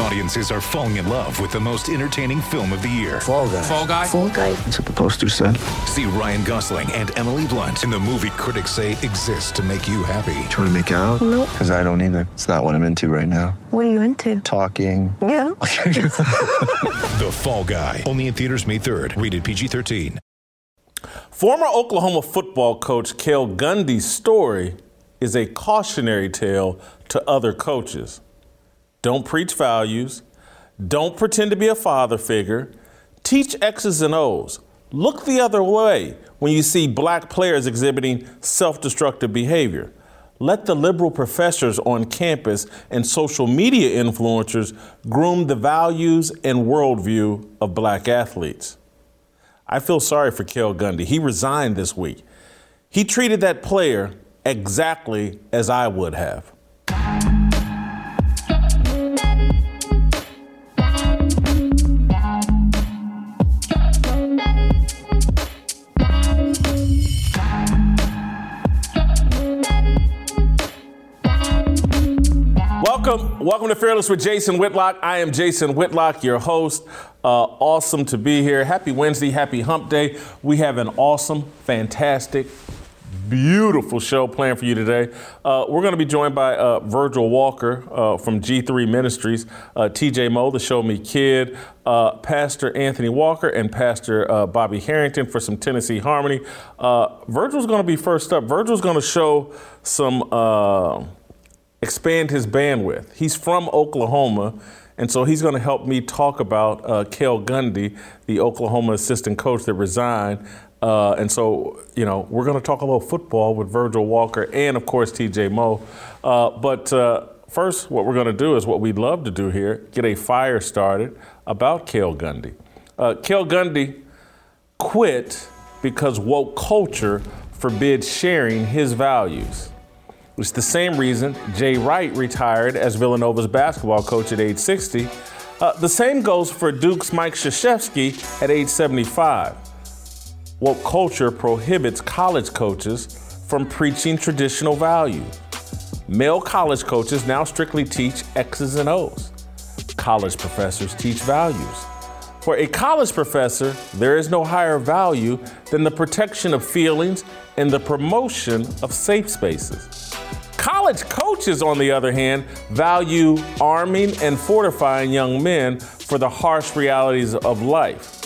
Audiences are falling in love with the most entertaining film of the year. Fall guy. Fall guy. Fall guy. That's what the poster said. See Ryan Gosling and Emily Blunt in the movie critics say exists to make you happy. Trying to make it out? Nope. Because I don't either. It's not what I'm into right now. What are you into? Talking. Yeah. The Fall Guy. Only in theaters May 3rd. Rated PG-13. Former Oklahoma football coach Cale Gundy's story is a cautionary tale to other coaches. Don't preach values. Don't pretend to be a father figure. Teach X's and O's. Look the other way when you see black players exhibiting self destructive behavior. Let the liberal professors on campus and social media influencers groom the values and worldview of black athletes. I feel sorry for Cale Gundy. He resigned this week. He treated that player exactly as I would have. Welcome, welcome to Fearless with Jason Whitlock. I am Jason Whitlock, your host. Uh, awesome to be here. Happy Wednesday, happy Hump Day. We have an awesome, fantastic, beautiful show planned for you today. Uh, we're going to be joined by uh, Virgil Walker uh, from G3 Ministries, uh, TJ Moe, the Show Me Kid, uh, Pastor Anthony Walker, and Pastor Bobby Harrington for some Tennessee Harmony. Virgil's going to be first up. Virgil's going to show some. Expand his bandwidth. He's from Oklahoma, and so he's going to help me talk about uh, Cale Gundy, the Oklahoma assistant coach that resigned. Uh, and so, you know, we're going to talk a little football with Virgil Walker and, of course, TJ Moe. Uh, but uh, first, what we're going to do is what we'd love to do here get a fire started about Cale Gundy. Uh, Cale Gundy quit because woke culture forbids sharing his values. It's the same reason Jay Wright retired as Villanova's basketball coach at age 60. Uh, the same goes for Duke's Mike Krzyzewski at age 75. Woke culture prohibits college coaches from preaching traditional values. Male college coaches now strictly teach X's and O's. College professors teach values. For a college professor, there is no higher value than the protection of feelings and the promotion of safe spaces. College coaches, on the other hand, value arming and fortifying young men for the harsh realities of life.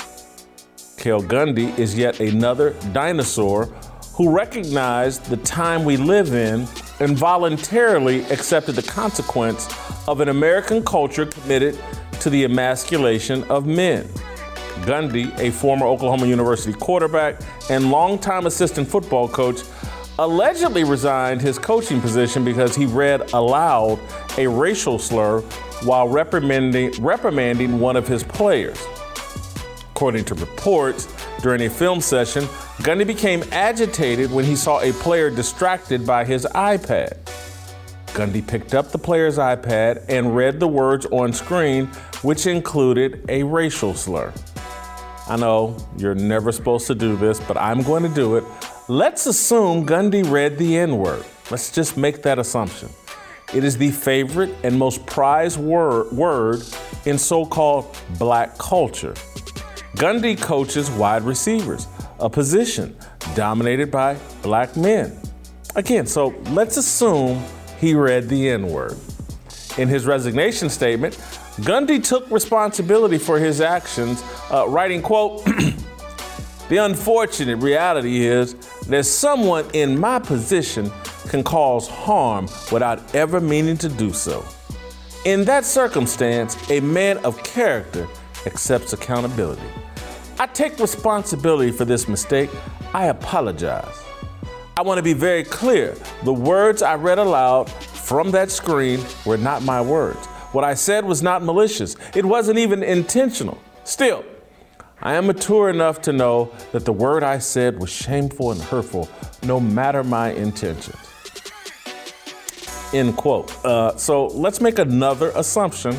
Cale Gundy is yet another dinosaur who recognized the time we live in and voluntarily accepted the consequence of an American culture committed to the emasculation of men. Gundy, a former Oklahoma University quarterback and longtime assistant football coach, allegedly resigned his coaching position because he read aloud a racial slur while reprimanding, reprimanding one of his players. According to reports, during a film session, Gundy became agitated when he saw a player distracted by his iPad. Gundy picked up the player's iPad and read the words on screen, which included a racial slur. I know you're never supposed to do this, but I'm going to do it. Let's assume Gundy read the N word. Let's just make that assumption. It is the favorite and most prized word, word in so called black culture. Gundy coaches wide receivers, a position dominated by black men. Again, so let's assume he read the N word. In his resignation statement, Gundy took responsibility for his actions, uh, writing, quote, The unfortunate reality is that someone in my position can cause harm without ever meaning to do so. In that circumstance, a man of character accepts accountability. I take responsibility for this mistake. I apologize. I want to be very clear. The words I read aloud from that screen were not my words. What I said was not malicious, it wasn't even intentional. Still, I am mature enough to know that the word I said was shameful and hurtful, no matter my intentions. End quote. Uh, so let's make another assumption.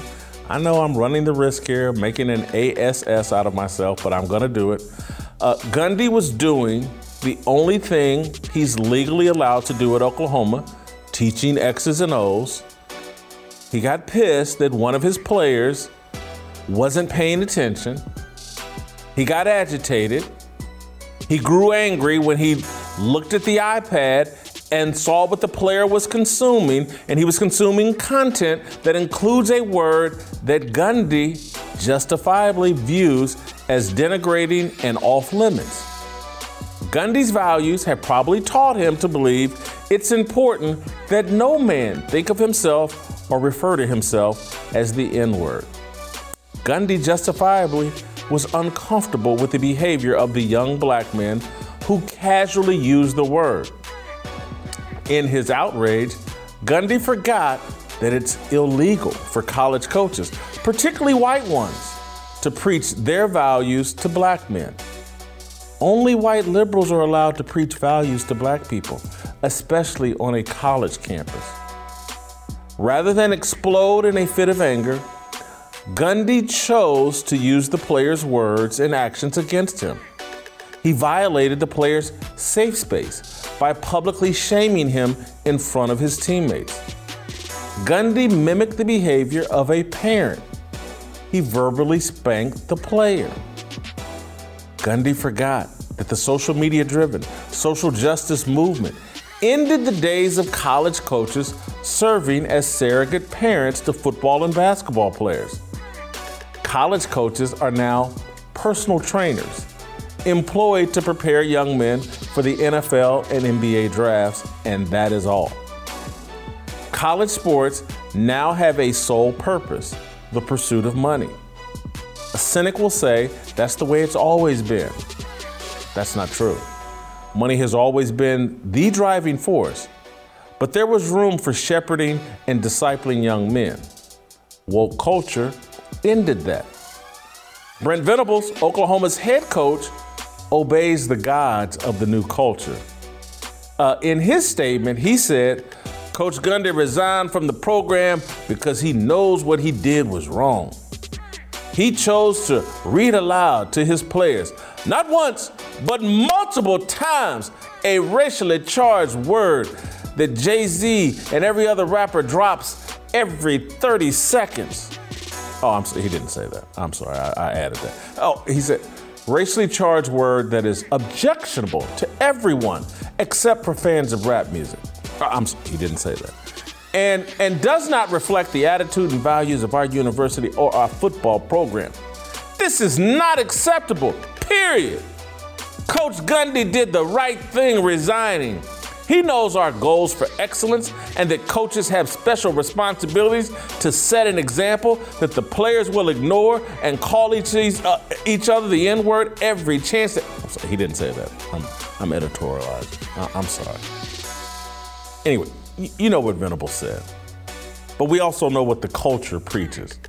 I know I'm running the risk here, making an ASS out of myself, but I'm going to do it. Uh, Gundy was doing the only thing he's legally allowed to do at Oklahoma, teaching X's and O's. He got pissed that one of his players wasn't paying attention. He got agitated. He grew angry when he looked at the iPad and saw what the player was consuming, and he was consuming content that includes a word that Gundy justifiably views as denigrating and off limits. Gundy's values have probably taught him to believe it's important that no man think of himself or refer to himself as the N word. Gundy justifiably was uncomfortable with the behavior of the young black men who casually used the word. In his outrage, Gundy forgot that it's illegal for college coaches, particularly white ones, to preach their values to black men. Only white liberals are allowed to preach values to black people, especially on a college campus. Rather than explode in a fit of anger, Gundy chose to use the player's words and actions against him. He violated the player's safe space by publicly shaming him in front of his teammates. Gundy mimicked the behavior of a parent. He verbally spanked the player. Gundy forgot that the social media driven social justice movement ended the days of college coaches serving as surrogate parents to football and basketball players. College coaches are now personal trainers employed to prepare young men for the NFL and NBA drafts, and that is all. College sports now have a sole purpose the pursuit of money. A cynic will say that's the way it's always been. That's not true. Money has always been the driving force, but there was room for shepherding and discipling young men. Woke culture ended that. Brent Venables, Oklahoma's head coach, obeys the gods of the new culture. Uh, in his statement, he said, Coach Gundy resigned from the program because he knows what he did was wrong. He chose to read aloud to his players, not once, but multiple times, a racially charged word that Jay Z and every other rapper drops every 30 seconds. Oh, I'm he didn't say that. I'm sorry, I, I added that. Oh, he said, racially charged word that is objectionable to everyone except for fans of rap music. Uh, I'm, he didn't say that. And, and does not reflect the attitude and values of our university or our football program. This is not acceptable, period. Coach Gundy did the right thing resigning. He knows our goals for excellence and that coaches have special responsibilities to set an example that the players will ignore and call each, uh, each other the N word every chance. That, sorry, he didn't say that. I'm, I'm editorializing. I, I'm sorry. Anyway, you know what Venable said. But we also know what the culture preaches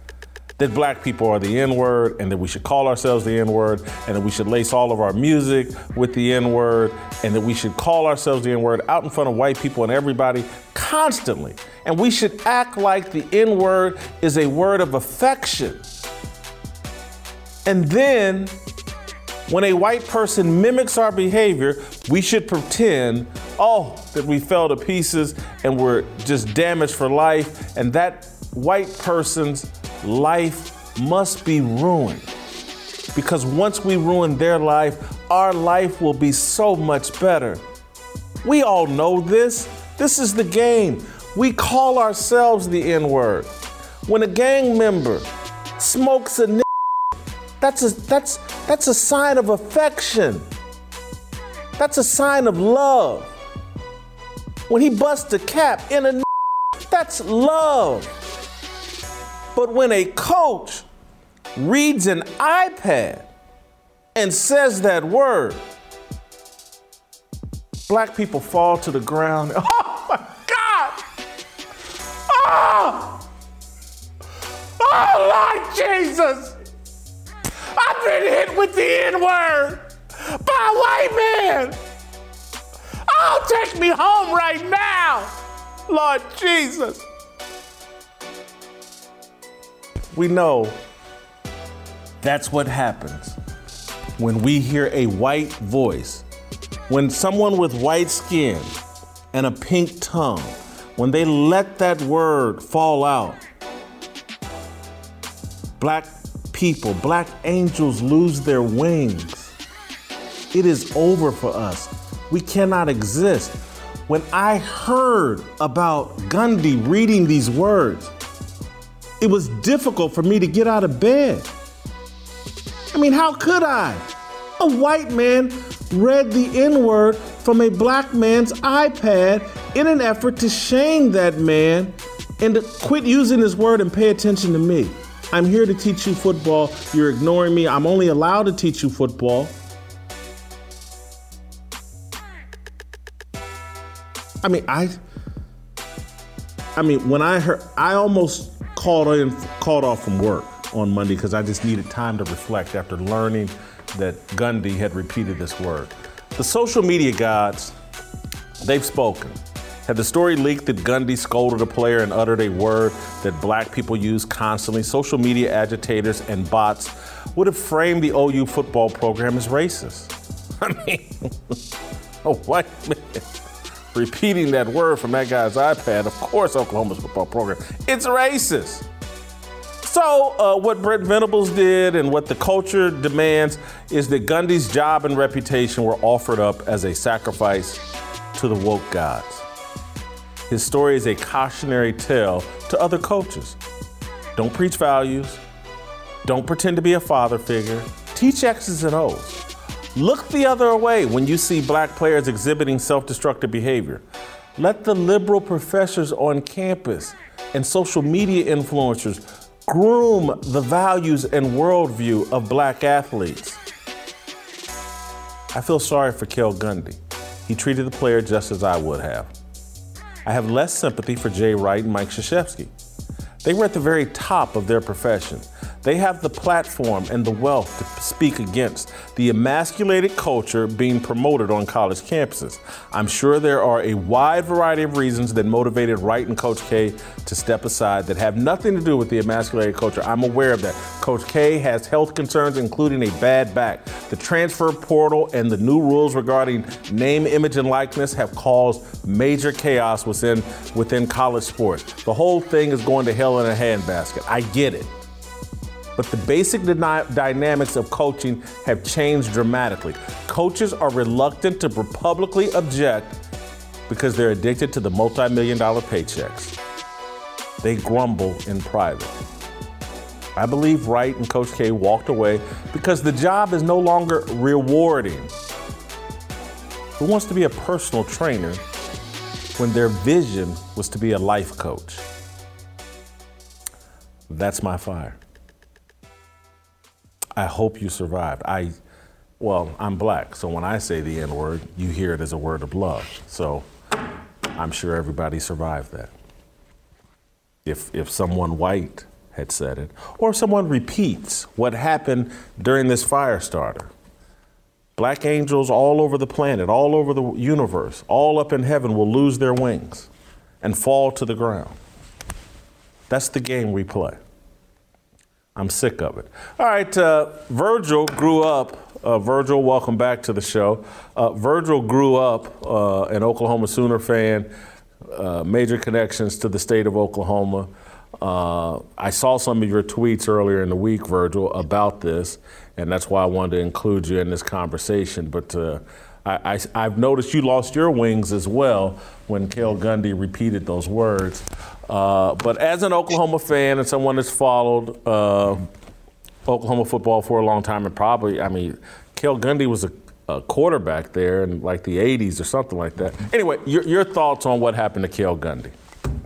that black people are the N word and that we should call ourselves the N word and that we should lace all of our music with the N word and that we should call ourselves the N word out in front of white people and everybody constantly. And we should act like the N word is a word of affection. And then when a white person mimics our behavior, we should pretend, oh, that we fell to pieces and we're just damaged for life, and that white person's life must be ruined. Because once we ruin their life, our life will be so much better. We all know this. This is the game. We call ourselves the N word. When a gang member smokes a n- that's a, that's, that's a sign of affection. That's a sign of love. When he busts a cap in a that's love. But when a coach reads an iPad and says that word, black people fall to the ground. Oh my God! Oh! Oh Lord Jesus! I've been hit with the N word by a white man. Oh, take me home right now, Lord Jesus. We know that's what happens when we hear a white voice, when someone with white skin and a pink tongue, when they let that word fall out, black people, black angels lose their wings. It is over for us. We cannot exist. When I heard about Gundy reading these words, it was difficult for me to get out of bed. I mean, how could I? A white man read the N word from a black man's iPad in an effort to shame that man and to quit using his word and pay attention to me. I'm here to teach you football. You're ignoring me. I'm only allowed to teach you football. I mean, I I mean, when I heard I almost called in called off from work on Monday because I just needed time to reflect after learning that Gundy had repeated this word. The social media gods, they've spoken. Had the story leaked that Gundy scolded a player and uttered a word that black people use constantly, social media agitators and bots would have framed the OU football program as racist. I mean, a white man repeating that word from that guy's iPad, of course, Oklahoma's football program, it's racist. So, uh, what Brent Venables did and what the culture demands is that Gundy's job and reputation were offered up as a sacrifice to the woke gods. His story is a cautionary tale to other coaches. Don't preach values. Don't pretend to be a father figure. Teach X's and O's. Look the other way when you see black players exhibiting self destructive behavior. Let the liberal professors on campus and social media influencers groom the values and worldview of black athletes. I feel sorry for Cale Gundy. He treated the player just as I would have. I have less sympathy for Jay Wright and Mike Krzyzewski. They were at the very top of their profession. They have the platform and the wealth to speak against the emasculated culture being promoted on college campuses. I'm sure there are a wide variety of reasons that motivated Wright and Coach K to step aside that have nothing to do with the emasculated culture. I'm aware of that. Coach K has health concerns, including a bad back. The transfer portal and the new rules regarding name, image, and likeness have caused major chaos within, within college sports. The whole thing is going to hell in a handbasket. I get it but the basic dynamics of coaching have changed dramatically. Coaches are reluctant to publicly object because they're addicted to the multi million dollar paychecks. They grumble in private. I believe Wright and Coach K walked away because the job is no longer rewarding. Who wants to be a personal trainer when their vision was to be a life coach? That's my fire. I hope you survived. I, well, I'm black, so when I say the N word, you hear it as a word of love. So I'm sure everybody survived that. If, if someone white had said it, or if someone repeats what happened during this fire starter, black angels all over the planet, all over the universe, all up in heaven will lose their wings and fall to the ground. That's the game we play. I'm sick of it. All right, uh, Virgil grew up. Uh, Virgil, welcome back to the show. Uh, Virgil grew up uh, an Oklahoma Sooner fan, uh, major connections to the state of Oklahoma. Uh, I saw some of your tweets earlier in the week, Virgil, about this, and that's why I wanted to include you in this conversation. But I, have noticed you lost your wings as well when Cale Gundy repeated those words. Uh, but as an Oklahoma fan and someone that's followed uh, Oklahoma football for a long time, and probably, I mean, Cale Gundy was a, a, quarterback there in like the 80s or something like that. Anyway, your, your thoughts on what happened to Cale Gundy?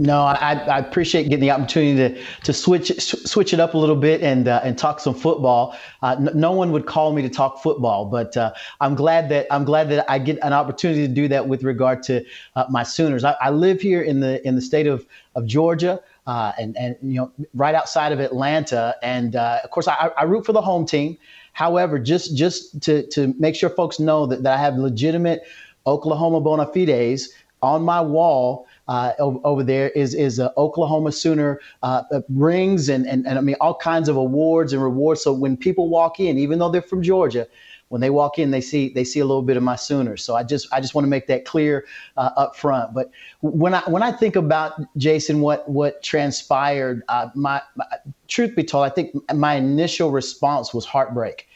No, I, I, appreciate getting the opportunity to to switch switch it up a little bit and uh, and talk some football. Uh, n- no one would call me to talk football, but uh, I'm glad that I'm glad that I get an opportunity to do that with regard to uh, my Sooners. I, I, live here in the in the state of of Georgia. Uh, and and you know right outside of Atlanta, and uh, of course I, I root for the home team. However, just just to to make sure folks know that, that I have legitimate Oklahoma bona fides on my wall uh, over, there is is Oklahoma Sooner uh, rings and, and and I mean all kinds of awards and rewards. So when people walk in, even though they're from Georgia, when they walk in, they see they see a little bit of my Sooners. So I just I just want to make that clear uh, up front. But when I when I think about Jason, what what transpired, uh, my, my, truth be told, I think my initial response was heartbreak.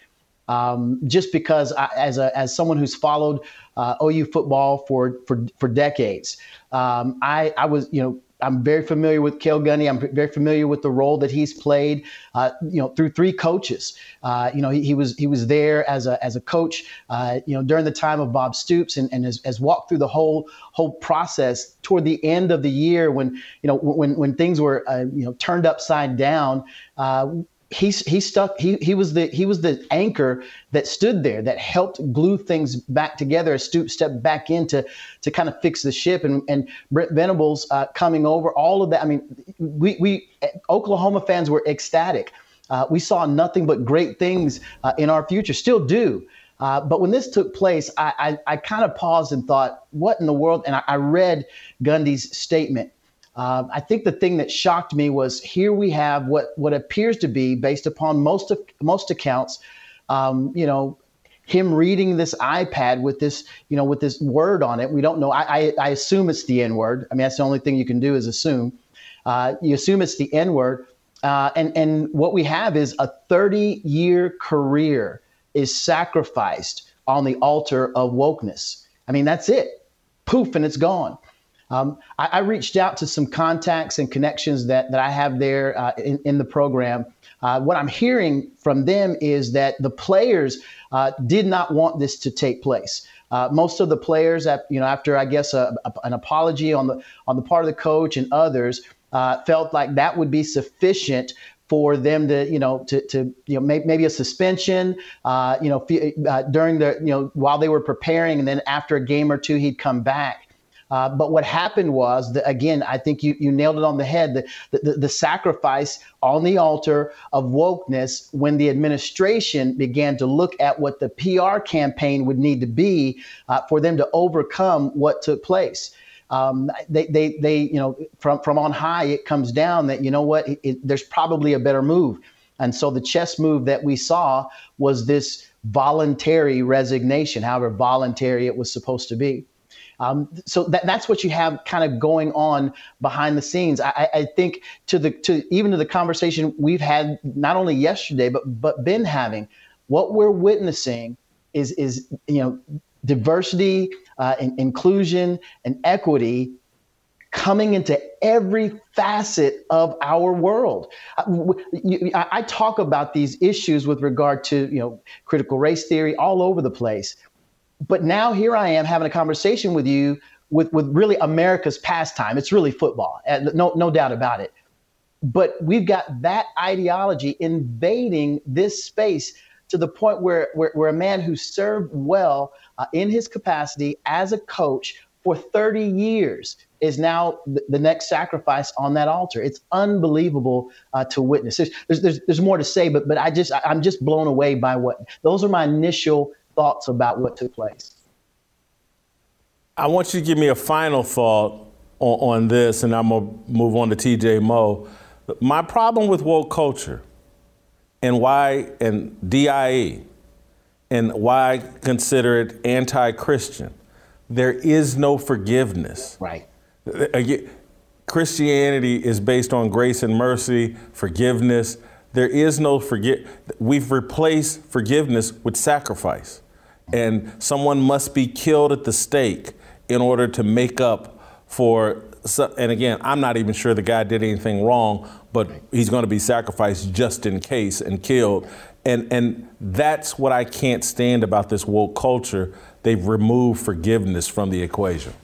Um, just because I, as a as someone who's followed uh, OU football for for for decades, um, I I was you know I'm very familiar with Cale Gundy. I'm very familiar with the role that he's played, uh, you know, through three coaches. Uh, you know, he, he, was he was there as a as a coach, uh, you know, during the time of Bob Stoops, and, and has, has, walked through the whole whole process toward the end of the year when you know when when things were uh, you know turned upside down. Uh, he's he stuck he he was the he was the anchor that stood there that helped glue things back together Stoops stepped back in to to kind of fix the ship and and Brent Venables uh, coming over all of that I mean we we Oklahoma fans were ecstatic uh, we saw nothing but great things uh, in our future still do uh, but when this took place, I, I, I kind of paused and thought, what in the world? And I, I read Gundy's statement. Um, I think the thing that shocked me was here we have what what appears to be, based upon most of most accounts, um, you know, him reading this iPad with this, you know, with this word on it. We don't know. I, I, I assume it's the N word. I mean, that's the only thing you can do is assume. Uh, you assume it's the N word, uh, and and what we have is a 30 year career is sacrificed on the altar of wokeness. I mean, that's it. Poof, and it's gone. Um, I, I, reached out to some contacts and connections that, that I have there uh, in, in the program. Uh, what I'm hearing from them is that the players uh, did not want this to take place. Uh, most of the players, at, you know, after I guess a, a, an apology on the on the part of the coach and others, uh, felt like that would be sufficient for them to, you know, to, to you know, maybe, maybe a suspension, uh, you know, uh, during the, you know, while they were preparing, and then after a game or two, he'd come back. Uh, but what happened was that, again, I think you, you nailed it on the head the, the, the, sacrifice on the altar of wokeness when the administration began to look at what the PR campaign would need to be uh, for them to overcome what took place. Um, they, they, they, you know, from, from on high, it comes down that, you know what, it, it, there's probably a better move. And so the chess move that we saw was this voluntary resignation, however voluntary it was supposed to be. Um, so that, that's what you have kind of going on behind the scenes. I, I, think to the to even to the conversation we've had not only yesterday but but been having, what we're witnessing is is you know diversity, uh, and inclusion, and equity coming into every facet of our world. I, I, talk about these issues with regard to you know critical race theory all over the place. But now here I am having a conversation with you with, with really America's pastime. It's really football, no, no doubt about it. But we've got that ideology invading this space to the point where, where, where a man who served well uh, in his capacity as a coach for 30 years is now the, the next sacrifice on that altar. It's unbelievable uh, to witness. There's, there's, there's, more to say, but, but I just, I'm just blown away by what, those are my initial thoughts about what took place. I want you to give me a final thought on, on this, and I'm going to move on to TJ Moe. My problem with woke culture and why, and DIE, and why I consider it anti Christian, there is no forgiveness. Right. Christianity is based on grace and mercy, forgiveness. There is no forget. We've replaced forgiveness with sacrifice, and someone must be killed at the stake in order to make up for. And again, I'm not even sure the guy did anything wrong, but he's going to be sacrificed just in case and killed. And and that's what I can't stand about this woke culture. They've removed forgiveness from the equation.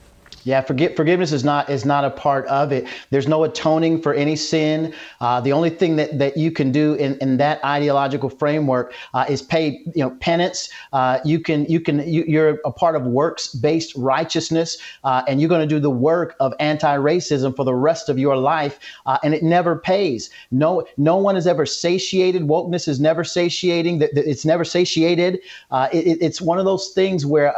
Yeah, forget, forgiveness is not is not a part of it. There's no atoning for any sin. Uh, the only thing that, that you can do in, in that ideological framework uh, is pay you know penance. Uh, you can you can you, are a part of works based righteousness, uh, and you're going to do the work of anti racism for the rest of your life, uh, and it never pays. No no one is ever satiated. Wokeness is never satiating. It's never satiated. Uh, it, it's one of those things where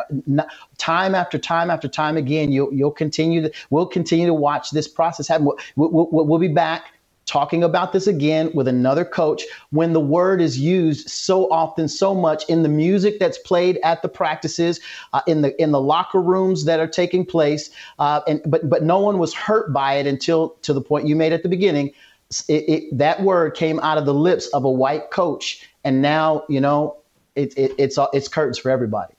time after time after time again, you'll, continue to, we'll continue to watch this process happen. We'll, we'll, we'll be back talking about this again with another coach when the word is used so often, so much in the music that's played at the practices, uh, in the in the locker rooms that are taking place, uh, and but but no one was hurt by it until to the point you made at the beginning. It, it, that word came out of the lips of a white coach, and now you know it, it, it's it's curtains for everybody.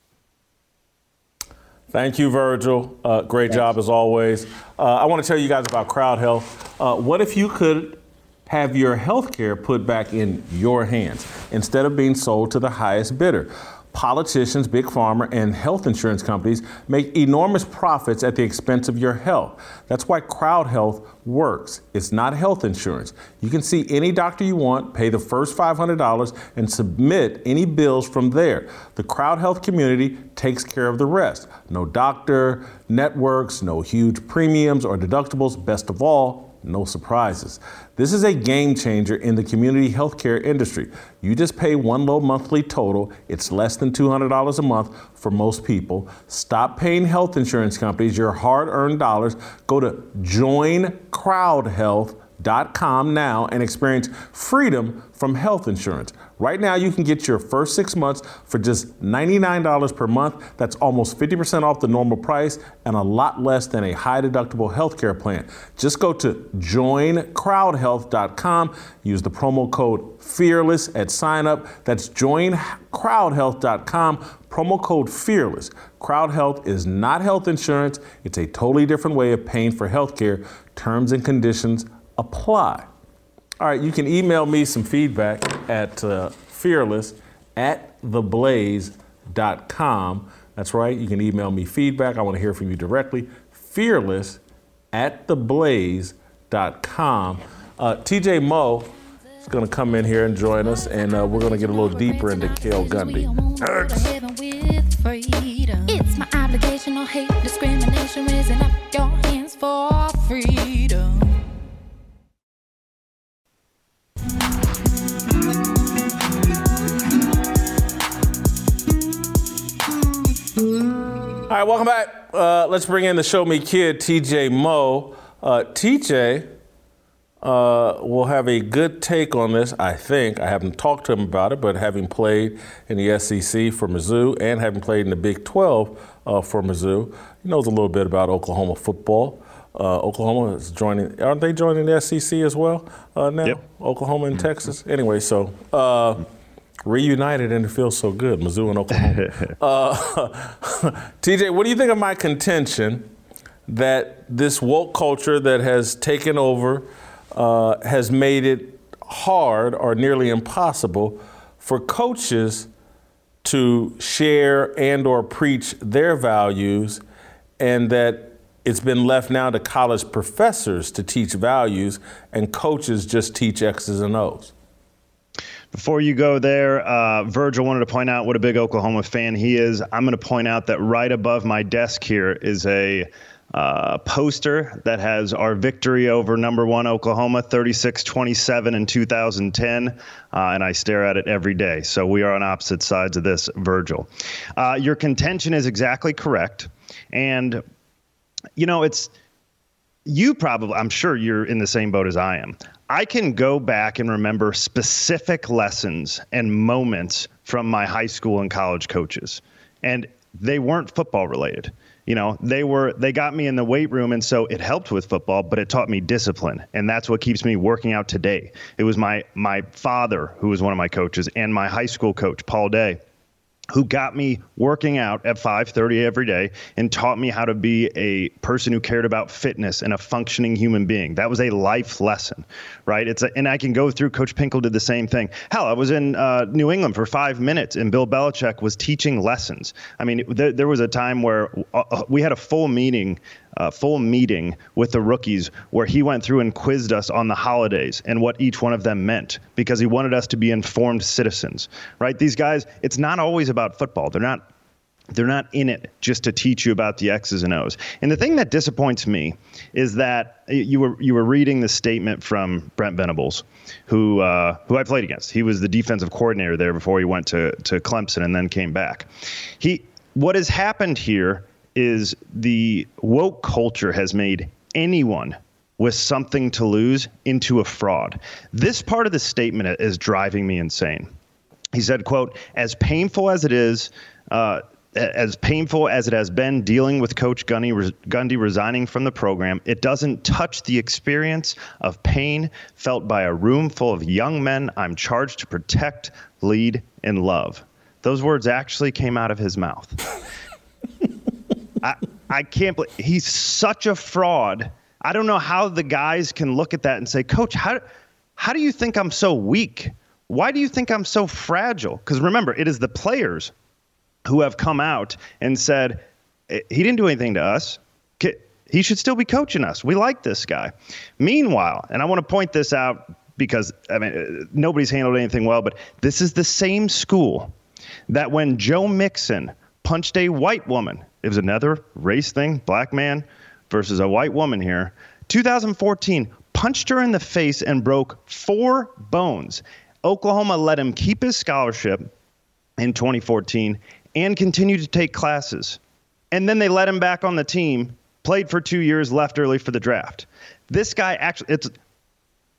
Thank you, Virgil. Uh, great Thanks. job as always. Uh, I want to tell you guys about Crowd Health. Uh, what if you could have your health care put back in your hands instead of being sold to the highest bidder? Politicians, big pharma, and health insurance companies make enormous profits at the expense of your health. That's why Crowd Health works. It's not health insurance. You can see any doctor you want, pay the first $500, and submit any bills from there. The Crowd Health community takes care of the rest. No doctor, networks, no huge premiums or deductibles. Best of all, no surprises. This is a game changer in the community healthcare industry. You just pay one low monthly total. It's less than $200 a month for most people. Stop paying health insurance companies your hard earned dollars. Go to joincrowdhealth.com now and experience freedom from health insurance. Right now, you can get your first six months for just $99 per month. That's almost 50% off the normal price and a lot less than a high deductible healthcare plan. Just go to joincrowdhealth.com. Use the promo code FEARLESS at sign up. That's joincrowdhealth.com. Promo code FEARLESS. Crowd Health is not health insurance, it's a totally different way of paying for healthcare. Terms and conditions apply. All right, you can email me some feedback at uh, fearless at theblaze.com. That's right, you can email me feedback. I want to hear from you directly. Fearless at theblaze.com. Uh, TJ Moe is going to come in here and join us, and uh, we're going to get a little deeper into Cale Gundy. It's my obligation, no hate, discrimination, raising up your hands for freedom. All right, welcome back. Uh, let's bring in the Show Me Kid, TJ Moe. Uh, TJ uh, will have a good take on this, I think. I haven't talked to him about it, but having played in the SEC for Mizzou and having played in the Big 12 uh, for Mizzou, he knows a little bit about Oklahoma football. Uh, Oklahoma is joining. Aren't they joining the SEC as well uh, now? Yep. Oklahoma and mm-hmm. Texas. Anyway, so reunited and it feels so good, Mizzou and Oklahoma. uh, TJ, what do you think of my contention that this woke culture that has taken over uh, has made it hard or nearly impossible for coaches to share and or preach their values and that it's been left now to college professors to teach values and coaches just teach X's and O's? Before you go there, uh, Virgil wanted to point out what a big Oklahoma fan he is. I'm going to point out that right above my desk here is a uh, poster that has our victory over number one Oklahoma, 36 27 in 2010. Uh, and I stare at it every day. So we are on opposite sides of this, Virgil. Uh, your contention is exactly correct. And, you know, it's you probably, I'm sure you're in the same boat as I am. I can go back and remember specific lessons and moments from my high school and college coaches. And they weren't football related. You know, they were they got me in the weight room and so it helped with football, but it taught me discipline. And that's what keeps me working out today. It was my my father who was one of my coaches and my high school coach, Paul Day who got me working out at 5:30 every day and taught me how to be a person who cared about fitness and a functioning human being. That was a life lesson, right? It's a, and I can go through. Coach Pinkel did the same thing. Hell, I was in uh, New England for five minutes, and Bill Belichick was teaching lessons. I mean, th- there was a time where uh, uh we had a full meeting uh, full meeting with the rookies where he went through and quizzed us on the holidays and what each one of them meant because he wanted us to be informed citizens, right? These guys, it's not always about football. They're not they're not in it just to teach you about the X's and O's. And the thing that disappoints me is that you were you were reading the statement from Brent Venables, who uh, who I played against. He was the defensive coordinator there before he went to to Clemson and then came back. He what has happened here is the woke culture has made anyone with something to lose into a fraud. This part of the statement is driving me insane. He said, quote, as painful as it is, uh, as painful as it has been dealing with Coach Gundy, Gundy resigning from the program, it doesn't touch the experience of pain felt by a room full of young men I'm charged to protect, lead, and love. Those words actually came out of his mouth. I, can't believe he's such a fraud. I don't know how the guys can look at that and say, Coach, how, how do you think I'm so weak? Why do you think I'm so fragile? Because remember, it is the players who have come out and said, eh, he didn't do anything to us. He should still be coaching us. We like this guy. Meanwhile, and I want to point this out because I mean eh, nobody's handled anything well, but this is the same school that when Joe Mixon punched a white woman, it was another race thing, black man versus a white woman here. 2014 punched her in the face and broke four bones. Oklahoma let him keep his scholarship in 2014 and continued to take classes. And then they let him back on the team, played for two years, left early for the draft. This guy actually, it's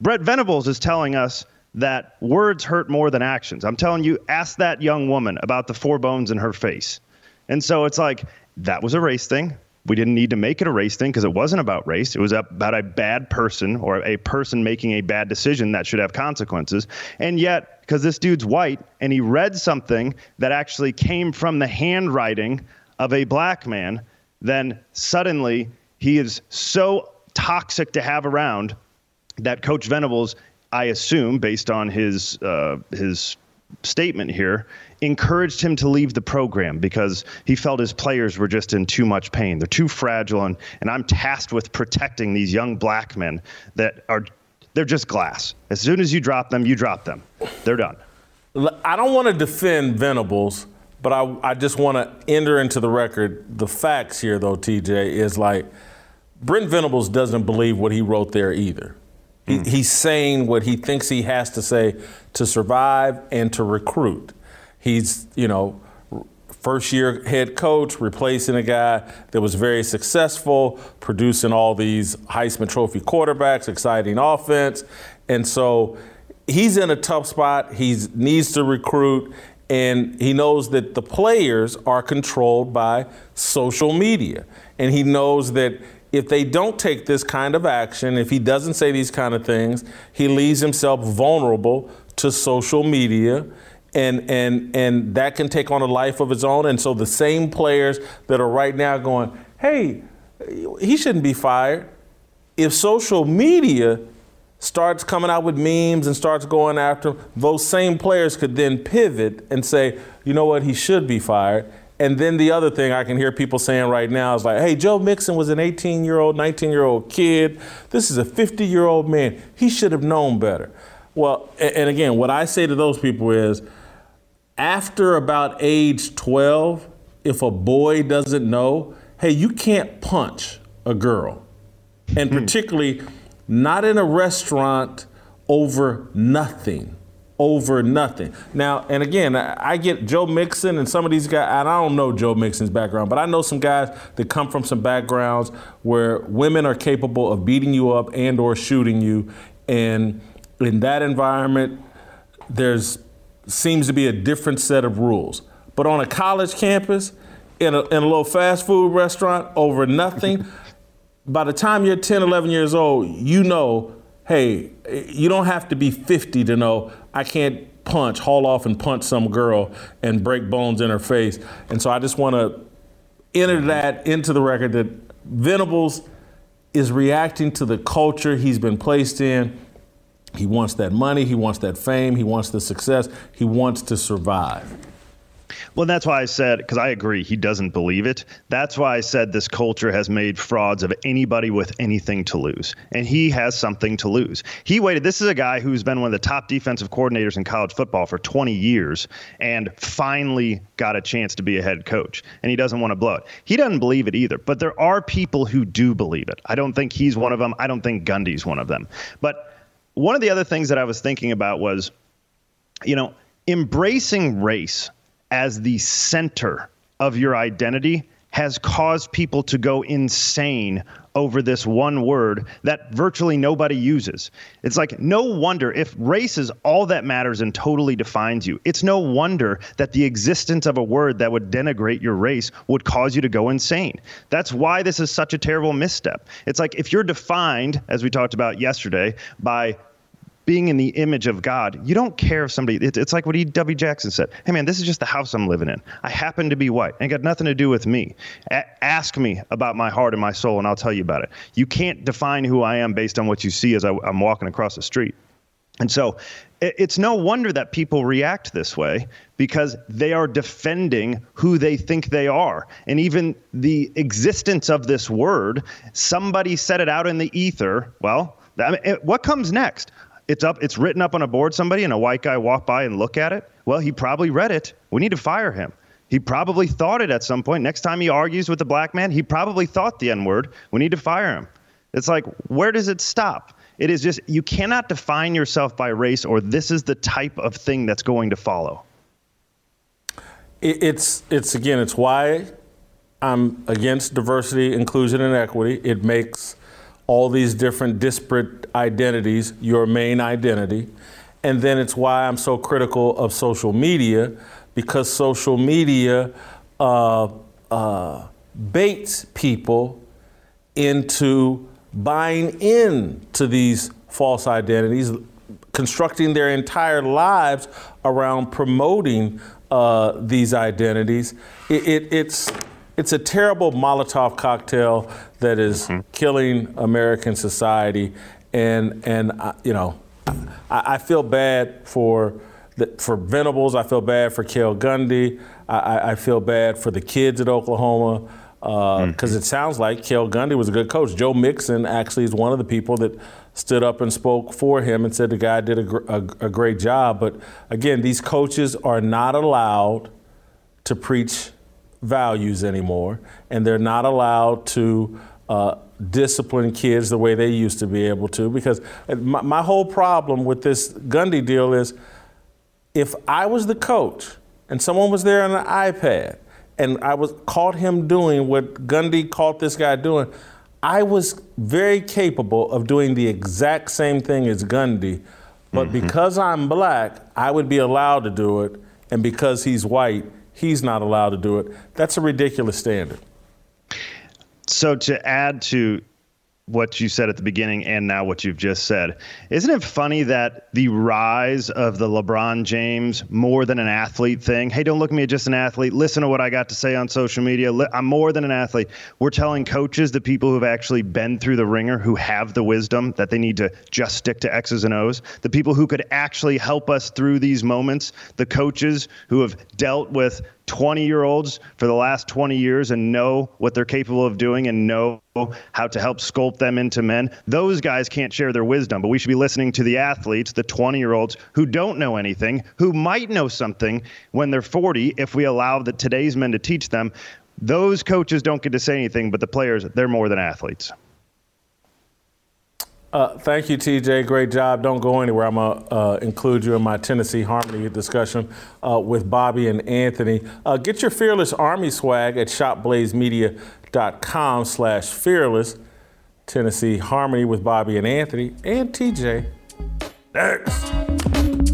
Brent Venables is telling us that words hurt more than actions. I'm telling you, ask that young woman about the four bones in her face. And so it's like, that was a race thing. We didn't need to make it a race thing because it wasn't about race. It was about a bad person or a person making a bad decision that should have consequences. And yet, because this dude's white and he read something that actually came from the handwriting of a black man, then suddenly he is so toxic to have around that Coach Venables, I assume, based on his uh, his statement here, encouraged him to leave the program because he felt his players were just in too much pain. They're too fragile, and, and I'm tasked with protecting these young black men that are they're just glass. As soon as you drop them, you drop them. They're done. I don't want to defend Venables, but I, I just want to enter into the record the facts here, though, TJ, is like Brent Venables doesn't believe what he wrote there either. He, mm. He's saying what he thinks he has to say to survive and to recruit. He's, you know, first year head coach, replacing a guy that was very successful, producing all these Heisman Trophy quarterbacks, exciting offense. And so he's in a tough spot. He needs to recruit, and he knows that the players are controlled by social media. And he knows that if they don't take this kind of action, if he doesn't say these kind of things, he leaves himself vulnerable to social media. And, and, and that can take on a life of its own. And so the same players that are right now going, hey, he shouldn't be fired. If social media starts coming out with memes and starts going after him, those same players could then pivot and say, you know what, he should be fired. And then the other thing I can hear people saying right now is like, hey, Joe Mixon was an 18 year old, 19 year old kid. This is a 50 year old man. He should have known better. Well, and again, what I say to those people is after about age 12, if a boy doesn't know, hey, you can't punch a girl. And hmm. particularly not in a restaurant over nothing over nothing. Now, and again, I get Joe Mixon and some of these guys, and I don't know Joe Mixon's background, but I know some guys that come from some backgrounds where women are capable of beating you up and or shooting you. And in that environment, there's seems to be a different set of rules. But on a college campus, in a, in a little fast food restaurant over nothing, by the time you're 10, 11 years old, you know hey, you don't have to be 50 to know I can't punch, haul off and punch some girl and break bones in her face. And so I just want to enter mm-hmm. that into the record that Venables is reacting to the culture he's been placed in. He wants that money, he wants that fame, he wants the success, he wants to survive. Well, that's why I said, because I agree, he doesn't believe it. That's why I said this culture has made frauds of anybody with anything to lose. And he has something to lose. He waited. This is a guy who's been one of the top defensive coordinators in college football for 20 years and finally got a chance to be a head coach. And he doesn't want to blow it. He doesn't believe it either. But there are people who do believe it. I don't think he's one of them. I don't think Gundy's one of them. But one of the other things that I was thinking about was, you know, embracing race as the center of your identity has caused people to go insane over this one word that virtually nobody uses. It's like no wonder if race is all that matters and totally defines you. It's no wonder that the existence of a word that would denigrate your race would cause you to go insane. That's why this is such a terrible misstep. It's like if you're defined, as we talked about yesterday, by being in the image of God, you don't care if somebody, it, it's like what E.W. Jackson said. Hey, man, this is just the house I'm living in. I happen to be white. Ain't got nothing to do with me. A- ask me about my heart and my soul, and I'll tell you about it. You can't define who I am based on what you see as I, I'm walking across the street. And so it, it's no wonder that people react this way because they are defending who they think they are. And even the existence of this word, somebody said it out in the ether. Well, I mean, what comes next? It's up. It's written up on a board. Somebody and a white guy walk by and look at it. Well, he probably read it. We need to fire him. He probably thought it at some point. Next time he argues with a black man, he probably thought the N word. We need to fire him. It's like, where does it stop? It is just, you cannot define yourself by race, or this is the type of thing that's going to follow. It's, it's again, it's why I'm against diversity, inclusion, and equity. It makes all these different disparate identities your main identity. And then it's why I'm so critical of social media because social media uh, uh, baits people into buying in to these false identities, constructing their entire lives around promoting uh, these identities. It, it, it's it's a terrible Molotov cocktail that is mm-hmm. killing American society, and and uh, you know, I, I, feel bad for the, for Venables. I feel bad for Cale Gundy. I, I feel bad for the kids at Oklahoma because uh, mm-hmm. it sounds like Cale Gundy was a good coach. Joe Mixon actually is one of the people that stood up and spoke for him and said the guy did a, gr- a, a great job. But again, these coaches are not allowed to preach values anymore, and they're not allowed to uh, discipline kids the way they used to be able to. Because my, my whole problem with this Gundy deal is if I was the coach and someone was there on an iPad and I was caught him doing what Gundy caught this guy doing, I was very capable of doing the exact same thing as Gundy. But mm-hmm. because I'm black, I would be allowed to do it. And because he's white, he's not allowed to do it. That's a ridiculous standard. So to add to what you said at the beginning and now what you've just said. Isn't it funny that the rise of the LeBron James more than an athlete thing? Hey, don't look at me as just an athlete. Listen to what I got to say on social media. I'm more than an athlete. We're telling coaches, the people who have actually been through the ringer, who have the wisdom that they need to just stick to X's and O's, the people who could actually help us through these moments, the coaches who have dealt with 20 year olds for the last 20 years and know what they're capable of doing and know how to help sculpt them into men. Those guys can't share their wisdom, but we should be listening to the athletes, the 20 year olds who don't know anything, who might know something when they're 40 if we allow the today's men to teach them. Those coaches don't get to say anything, but the players, they're more than athletes. Uh, thank you, TJ. Great job. Don't go anywhere. I'm going to uh, include you in my Tennessee Harmony discussion uh, with Bobby and Anthony. Uh, get your Fearless Army swag at shopblazemedia.com slash fearless. Tennessee Harmony with Bobby and Anthony and TJ. Next.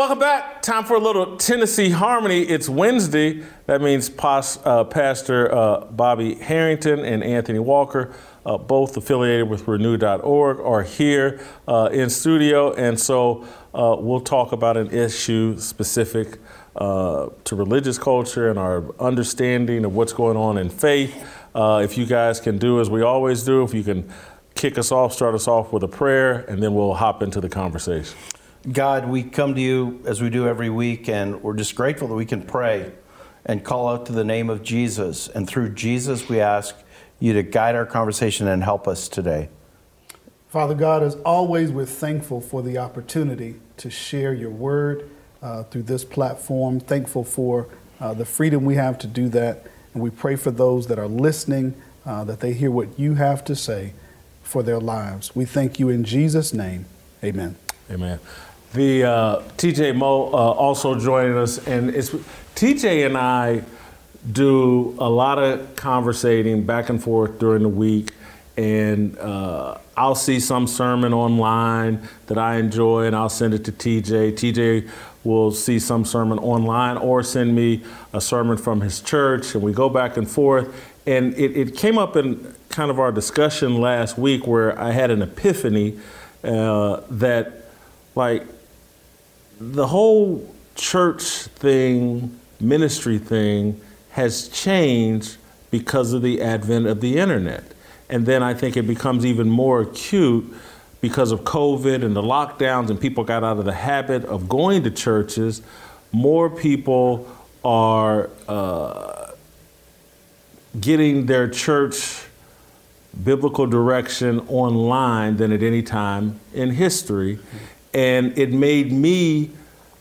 Welcome back. Time for a little Tennessee Harmony. It's Wednesday. That means uh, Pastor uh, Bobby Harrington and Anthony Walker, uh, both affiliated with Renew.org, are here uh, in studio. And so uh, we'll talk about an issue specific uh, to religious culture and our understanding of what's going on in faith. If you guys can do as we always do, if you can kick us off, start us off with a prayer, and then we'll hop into the conversation. God, we come to you as we do every week, and we're just grateful that we can pray and call out to the name of Jesus. And through Jesus, we ask you to guide our conversation and help us today. Father God, as always, we're thankful for the opportunity to share your word uh, through this platform. Thankful for uh, the freedom we have to do that. And we pray for those that are listening uh, that they hear what you have to say for their lives. We thank you in Jesus' name. Amen. Amen. The uh, TJ Moe uh, also joining us, and it's TJ and I do a lot of conversating back and forth during the week, and uh, I'll see some sermon online that I enjoy, and I'll send it to TJ. TJ will see some sermon online or send me a sermon from his church, and we go back and forth. And it, it came up in kind of our discussion last week where I had an epiphany uh, that, like, the whole church thing, ministry thing, has changed because of the advent of the internet. And then I think it becomes even more acute because of COVID and the lockdowns, and people got out of the habit of going to churches. More people are uh, getting their church biblical direction online than at any time in history. And it made me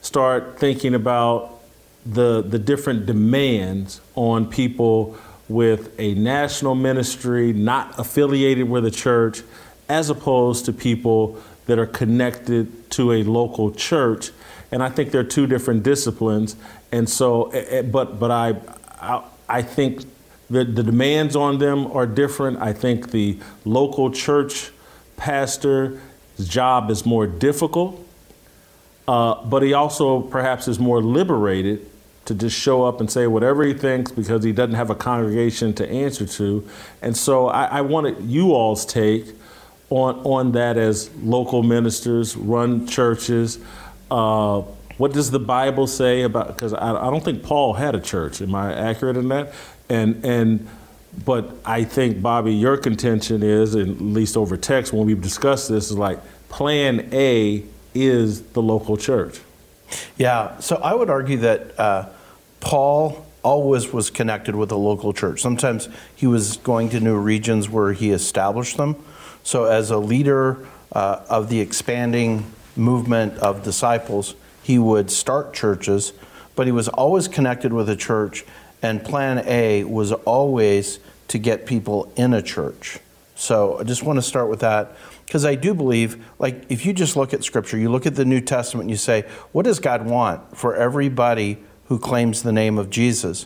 start thinking about the, the different demands on people with a national ministry, not affiliated with a church, as opposed to people that are connected to a local church. And I think they're two different disciplines. And so, eh, eh, but, but I, I, I think the, the demands on them are different. I think the local church pastor's job is more difficult, uh, but he also perhaps is more liberated to just show up and say whatever he thinks because he doesn't have a congregation to answer to. And so I, I wanted you all's take on, on that as local ministers, run churches. Uh, what does the Bible say about? Because I, I don't think Paul had a church. Am I accurate in that? And and but I think Bobby, your contention is, at least over text when we've discussed this, is like Plan A is the local church. Yeah. So I would argue that uh, Paul always was connected with a local church. Sometimes he was going to new regions where he established them. So as a leader uh, of the expanding movement of disciples, he would start churches, but he was always connected with a church and plan A was always to get people in a church. So I just want to start with that because I do believe, like, if you just look at Scripture, you look at the New Testament, and you say, what does God want for everybody who claims the name of Jesus?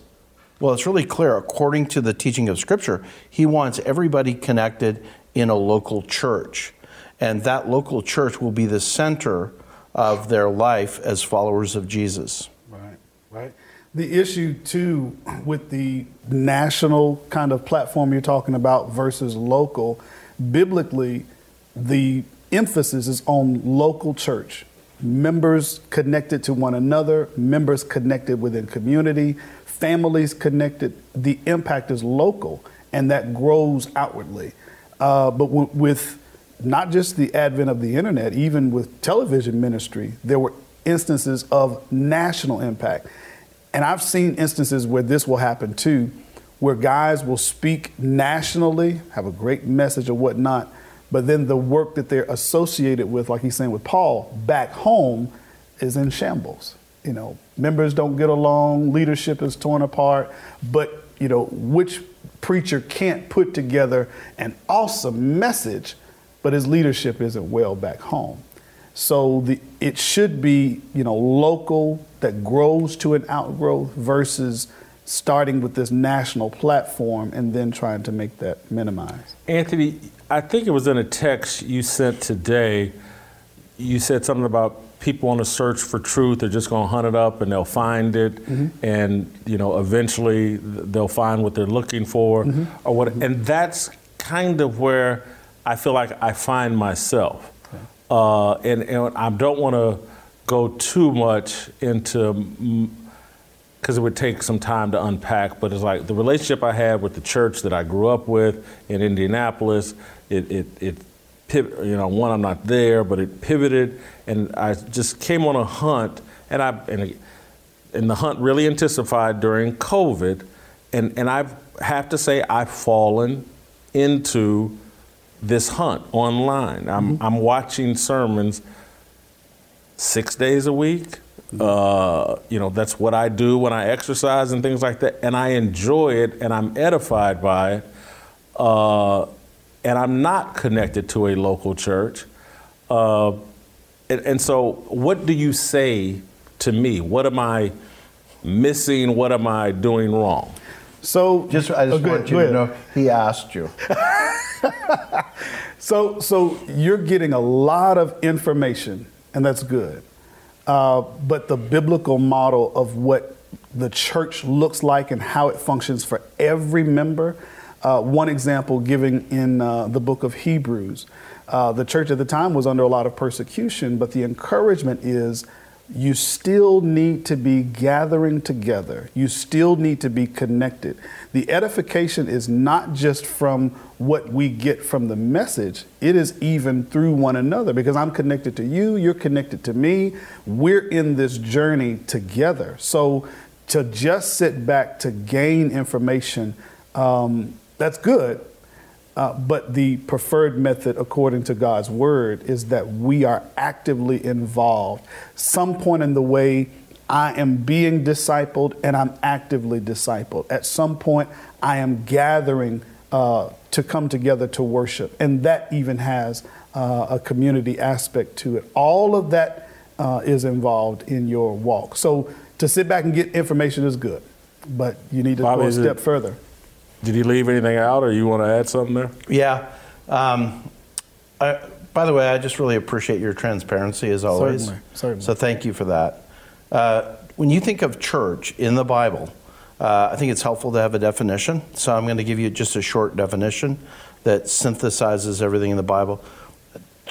Well, it's really clear. According to the teaching of Scripture, He wants everybody connected in a local church. And that local church will be the center of their life as followers of Jesus. Right, right the issue too with the national kind of platform you're talking about versus local biblically the emphasis is on local church. Members connected to one another members connected within community families connected. The impact is local and that grows outwardly. Uh, but w- with not just the advent of the internet even with television ministry there were instances of national impact and I've seen instances where this will happen too, where guys will speak nationally, have a great message or whatnot, but then the work that they're associated with, like he's saying with Paul, back home is in shambles. You know, members don't get along, leadership is torn apart, but you know, which preacher can't put together an awesome message, but his leadership isn't well back home. So the, it should be, you know, local that grows to an outgrowth versus starting with this national platform and then trying to make that minimize. Anthony, I think it was in a text you sent today. You said something about people on a search for truth. They're just going to hunt it up and they'll find it, mm-hmm. and you know, eventually they'll find what they're looking for, mm-hmm. or what. Mm-hmm. And that's kind of where I feel like I find myself. Uh, and, and I don't want to go too much into because it would take some time to unpack. But it's like the relationship I had with the church that I grew up with in Indianapolis. It it it you know one I'm not there, but it pivoted, and I just came on a hunt, and I and, and the hunt really intensified during COVID, and and I have to say I've fallen into this hunt online. I'm mm-hmm. I'm watching sermons six days a week. Uh, you know, that's what I do when I exercise and things like that. And I enjoy it and I'm edified by it. Uh, and I'm not connected to a local church. Uh, and, and so, what do you say to me? What am I missing? What am I doing wrong? So Just, I just Oh, go want ahead, you to know he asked you. So, so you're getting a lot of information, and that's good. Uh, but the biblical model of what the church looks like and how it functions for every member. Uh, one example given in uh, the book of Hebrews. Uh, the church at the time was under a lot of persecution, but the encouragement is you still need to be gathering together. You still need to be connected. The edification is not just from what we get from the message, it is even through one another because I'm connected to you, you're connected to me. We're in this journey together. So to just sit back to gain information, um, that's good. Uh, but the preferred method, according to God's word, is that we are actively involved. Some point in the way, I am being discipled and I'm actively discipled. At some point, I am gathering uh, to come together to worship. And that even has uh, a community aspect to it. All of that uh, is involved in your walk. So to sit back and get information is good, but you need to Bobby, go a is it- step further. Did you leave anything out, or you want to add something there? Yeah. Um, I, by the way, I just really appreciate your transparency as always. Certainly, certainly. So thank you for that. Uh, when you think of church in the Bible, uh, I think it's helpful to have a definition. So I'm going to give you just a short definition that synthesizes everything in the Bible.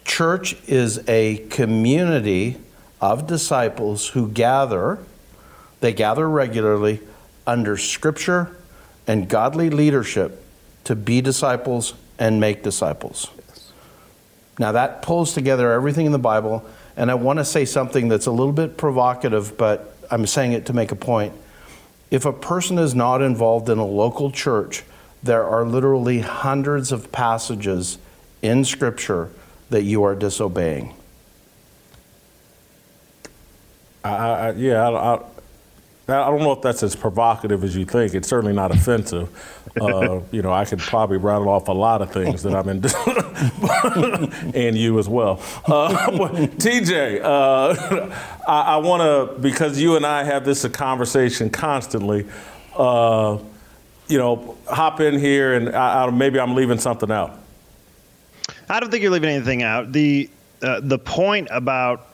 Church is a community of disciples who gather, they gather regularly under scripture and godly leadership to be disciples and make disciples. Now, that pulls together everything in the Bible, and I want to say something that's a little bit provocative, but I'm saying it to make a point. If a person is not involved in a local church, there are literally hundreds of passages in Scripture that you are disobeying. I, I, yeah, I, I, I don't know if that's as provocative as you think. It's certainly not offensive. Uh, you know, I could probably rattle off a lot of things that I'm in, and you as well. Uh, TJ, uh, I, I want to because you and I have this conversation constantly. Uh, you know, hop in here, and I, I, maybe I'm leaving something out. I don't think you're leaving anything out. The uh, the point about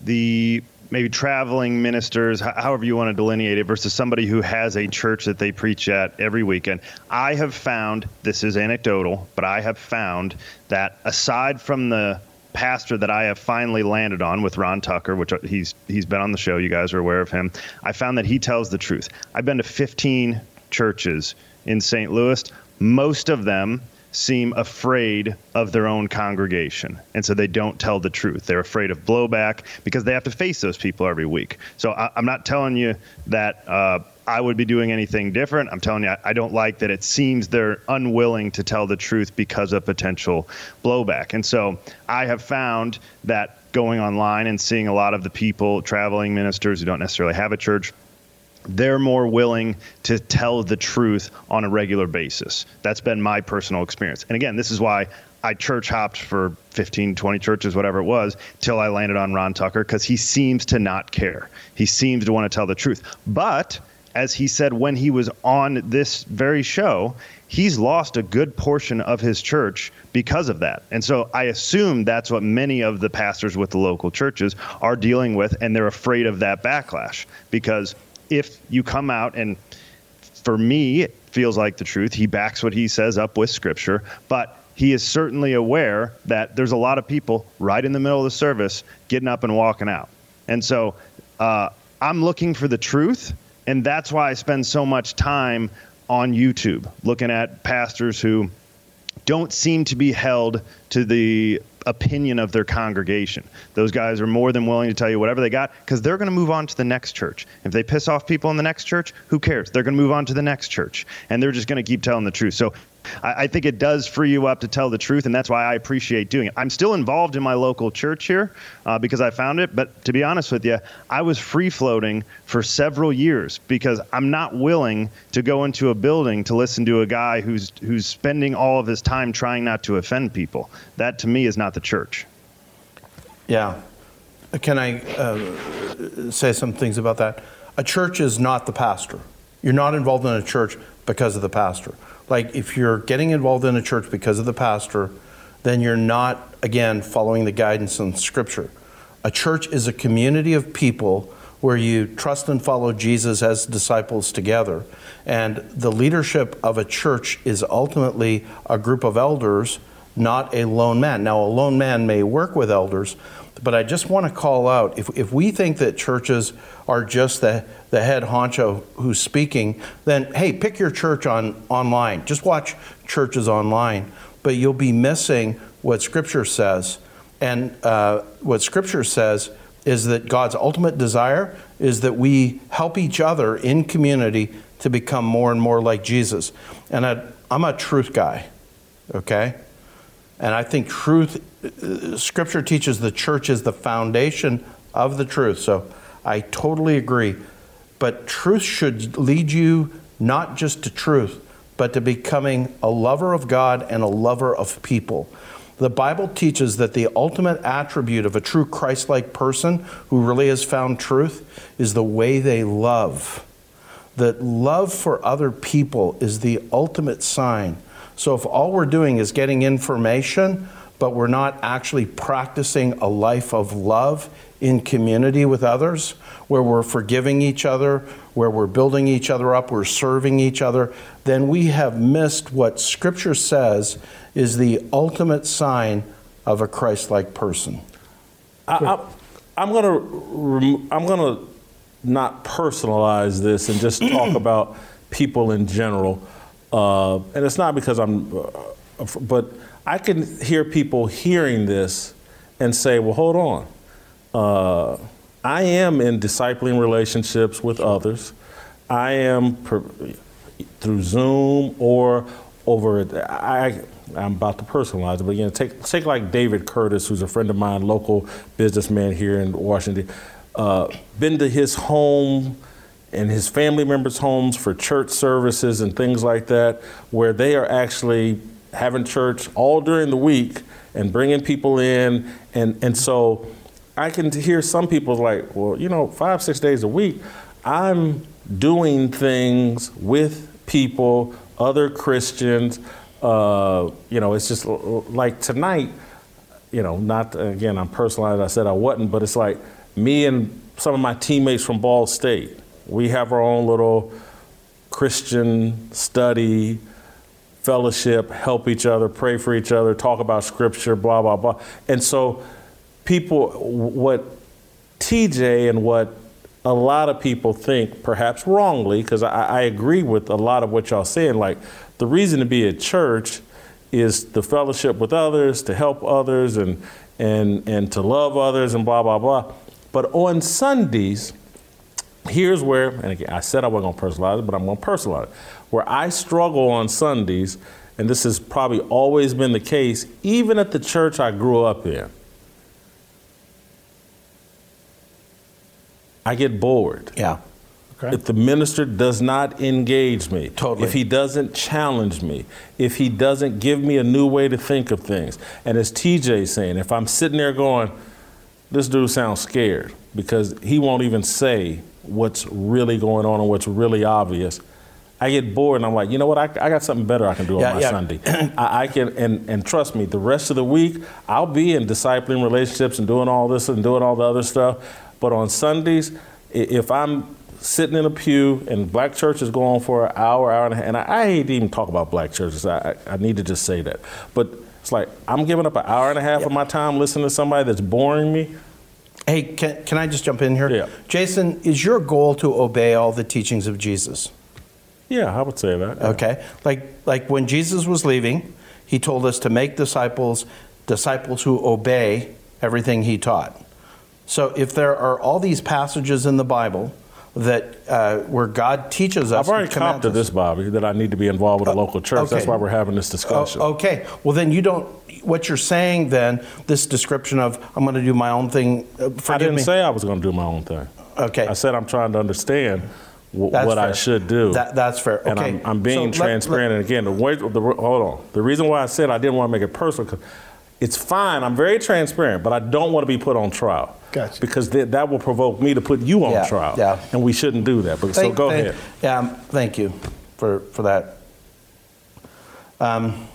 the maybe traveling ministers, however you want to delineate it, versus somebody who has a church that they preach at every weekend. I have found this is anecdotal, but I have found that aside from the pastor that I have finally landed on with Ron Tucker, which he's he's been on the show. You guys are aware of him. I found that he tells the truth. I've been to 15 churches in St. Louis. Most of them seem afraid of their own congregation. And so they don't tell the truth. They're afraid of blowback because they have to face those people every week. So I, I'm not telling you that uh, I would be doing anything different. I'm telling you, I, don't like that it seems they're unwilling to tell the truth because of potential blowback. And so I have found that going online and seeing a lot of the people, traveling ministers who don't necessarily have a church, they're more willing to tell the truth on a regular basis. That's been my personal experience. And again, this is why I church hopped for 15, 20 churches, whatever it was, till I landed on Ron Tucker because he seems to not care. He seems to want to tell the truth. But as he said when he was on this very show, he's lost a good portion of his church because of that. And so I assume that's what many of the pastors with the local churches are dealing with, and they're afraid of that backlash because if you come out and for me it feels like the truth he backs what he says up with scripture but he is certainly aware that there's a lot of people right in the middle of the service getting up and walking out and so uh, i'm looking for the truth And that's why I spend so much time on YouTube looking at pastors who don't seem to be held to the opinion of their congregation. Those guys are more than willing to tell you whatever they got because they're going to move on to the next church. If they piss off people in the next church, who cares? They're going to move on to the next church and they're just going to keep telling the truth. So I, I think it does free you up to tell the truth, and that's why I appreciate doing it. I'm still involved in my local church here uh, because I found it, but to be honest with you, I was free floating for several years because I'm not willing to go into a building to listen to a guy who's who's spending all of his time trying not to offend people. That to me is not the church. Yeah. Can I uh, say some things about that? A church is not the pastor. You're not involved in a church because of the pastor. Like, if you're getting involved in a church because of the pastor, then you're not, again, following the guidance in Scripture. A church is a community of people where you trust and follow Jesus as disciples together. And the leadership of a church is ultimately a group of elders, not a lone man. Now, a lone man may work with elders, but I just want to call out if, if we think that churches are just the, the head honcho who's speaking, then hey, pick your church on online. Just watch churches online, but you'll be missing what Scripture says. And uh, what Scripture says is that God's ultimate desire is that we help each other in community to become more and more like Jesus. And I, I'm a truth guy, okay? And I think truth, Scripture teaches the church is the foundation of the truth. So I totally agree. But truth should lead you not just to truth, but to becoming a lover of God and a lover of people. The Bible teaches that the ultimate attribute of a true Christ like person who really has found truth is the way they love. That love for other people is the ultimate sign. So if all we're doing is getting information, but we're not actually practicing a life of love in community with others, where we're forgiving each other, where we're building each other up, we're serving each other, then we have missed what Scripture says is the ultimate sign of a Christ like person. I, am going to I'm going to not personalize this and just talk about people in general. Uh, and it's not because I'm, uh, but I can hear people hearing this and say, well, hold on. Uh, I am in discipling relationships with others. I am per, through Zoom or over. I, I'm about to personalize it, but again, take take like David Curtis, who's a friend of mine, local businessman here in Washington. Uh, been to his home and his family members' homes for church services and things like that, where they are actually having church all during the week and bringing people in, and and so I can hear some people like, well, you know, five, six days a week, I'm doing things with people, other Christians. Uh, you know, it's just like tonight, you know, not again, I'm personalized, I said I wasn't, but it's like me and some of my teammates from Ball State. We have our own little Christian study, fellowship, help each other, pray for each other, talk about scripture, blah, blah, blah. And so, people, what TJ and what a lot of people think, perhaps wrongly, because I, I, agree with a lot of what y'all saying. Like, the reason to be at church is the fellowship with others, to help others, and and and to love others, and blah blah blah. But on Sundays, here's where, and again, I said I wasn't gonna personalize it, but I'm gonna personalize it. Where I struggle on Sundays, and this has probably always been the case, even at the church I grew up in I get bored. Yeah. Okay. If the minister does not engage me, totally. if he doesn't challenge me, if he doesn't give me a new way to think of things, and as TJ's saying, if I'm sitting there going, this dude sounds scared because he won't even say what's really going on and what's really obvious. I get bored and I'm like, you know what? I, I got something better I can do yeah, on my yeah. Sunday. I, I, can, and, and trust me, the rest of the week, I'll be in discipling relationships and doing all this and doing all the other stuff. But on Sundays, if I'm sitting in a pew and black church is going for an hour, hour and a half, and I, I hate to even talk about black churches. I, I, need to just say that. But it's like I'm giving up an hour and a half of my time listening to somebody that's boring me. Hey, can, can I just jump in here? Yeah. Jason, is your goal to obey all the teachings of Jesus? Yeah, I would say that. yeah. Okay. Like like when Jesus was leaving, he told us to make disciples, disciples who obey everything he taught. So if there are all these passages in the Bible that uh, where God teaches us, I've already come to this, Bobby, that I need to be involved with a local church. That's why we're having this discussion. Oh, okay. Well, then you don't. What you're saying then, this description of I'm going to do my own thing. Uh, I didn't me. say I was going to do my own thing. Okay. I said I'm trying to understand w- what I should do. That- that's fair. And Okay. I'm, I'm being So let- transparent. and again, the way, the, hold on. The reason why I said I didn't want to make it personal, because it's fine. I'm very transparent, but I don't want to be put on trial. Gotcha. Because th- that will provoke me to put you on Yeah, trial. yeah. And we shouldn't do that. But so go thank- ahead. Yeah, um, thank you for, for that. Um,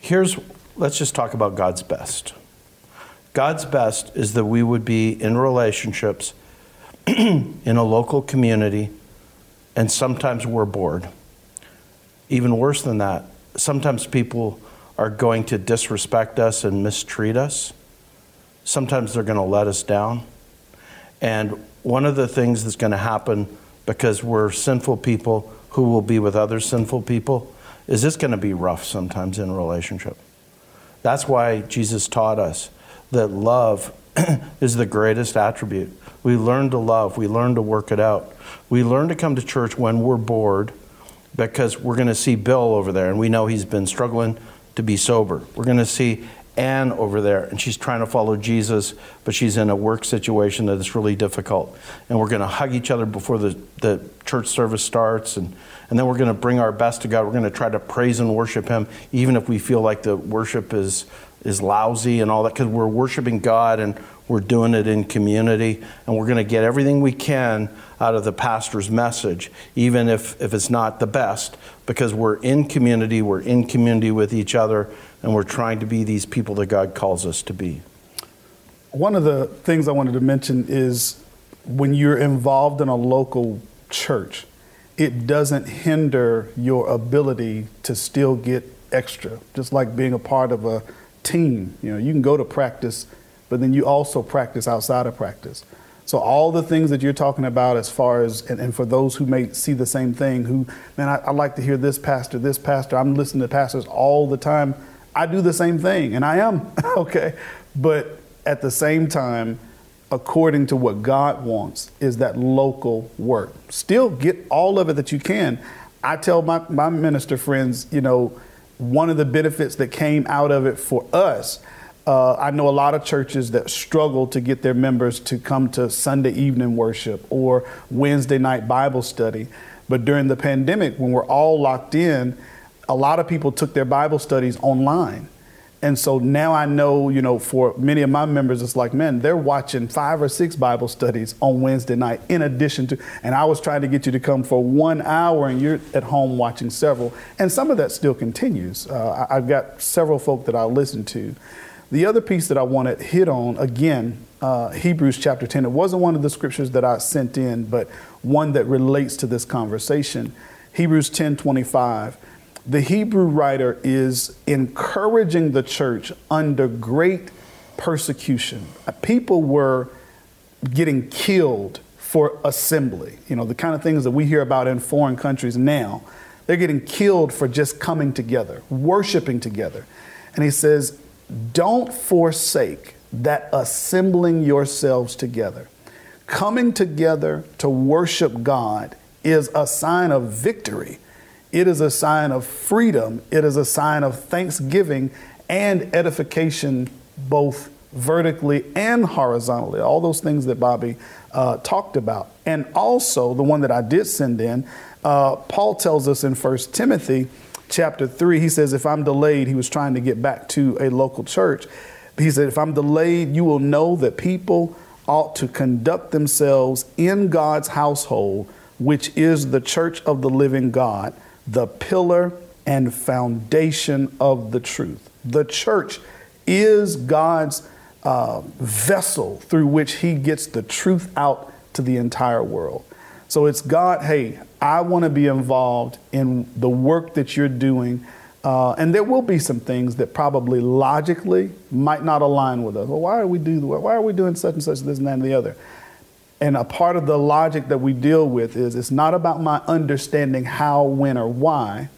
here's, let's just talk about God's best. God's best is that we would be in relationships in a local community, and sometimes we're bored. Even worse than that, sometimes people are going to disrespect us and mistreat us. Sometimes they're going to let us down. And one of the things that's going to happen because we're sinful people who will be with other sinful people is it's going to be rough sometimes in a relationship. That's why Jesus taught us that love is the greatest attribute. We learn to love, we learn to work it out. We learn to come to church when we're bored because we're going to see Bill over there and we know he's been struggling to be sober. We're going to see Ann over there and she's trying to follow Jesus, but she's in a work situation that is really difficult. And we're going to hug each other before the, the church service starts and, and then we're going to bring our best to God. We're going to try to praise and worship Him, even if we feel like the worship is, is lousy and all that, because we're worshiping God and we're doing it in community. And we're going to get everything we can out of the pastor's message, even if, if it's not the best, because we're in community, we're in community with each other, and we're trying to be these people that God calls us to be. One of the things I wanted to mention is when you're involved in a local church, it doesn't hinder your ability to still get extra, just like being a part of a team. You know, you can go to practice, but then you also practice outside of practice. So all the things that you're talking about as far as, and, and for those who may see the same thing, who, man, I, I like to hear this pastor, this pastor, I'm listening to pastors all the time. I do the same thing, and I am, okay? But at the same time, according to what God wants, is that local work. Still get all of it that you can. I tell my, my minister friends, you know, one of the benefits that came out of it for us, uh, I know a lot of churches that struggle to get their members to come to Sunday evening worship or Wednesday night Bible study. But during the pandemic, when we're all locked in, a lot of people took their Bible studies online. And so now I know, you know, for many of my members, it's like, man, they're watching five or six Bible studies on Wednesday night in addition to, and I was trying to get you to come for one hour and you're at home watching several. And some of that still continues. Uh, I've got several folk that I listen to. The other piece that I want to hit on, again, uh, Hebrews chapter 10, it wasn't one of the scriptures that I sent in, but one that relates to this conversation. Hebrews 10 25 the Hebrew writer is encouraging the church under great persecution. Uh, People were getting killed for assembly, you know, the kind of things that we hear about in foreign countries now. They're getting killed for just coming together, worshiping together. And he says, don't forsake that assembling yourselves together. Coming together to worship God is a sign of victory. It is a sign of freedom. It is a sign of thanksgiving and edification, both vertically and horizontally. All those things that Bobby uh, talked about. And also, the one that I did send in, uh, Paul tells us in 1 Timothy chapter 3, he says, If I'm delayed, he was trying to get back to a local church. He said, If I'm delayed, you will know that people ought to conduct themselves in God's household, which is the church of the living God the pillar and foundation of the truth. The church is God's uh, vessel through which He gets the truth out to the entire world. So it's God, hey, I want to be involved in the work that you're doing Uh, and there will be some things that probably logically might not align with us. Well, why are we do why are we doing such and such, this and that and the other? And a part of the logic that we deal with is it's not about my understanding how, when, or why,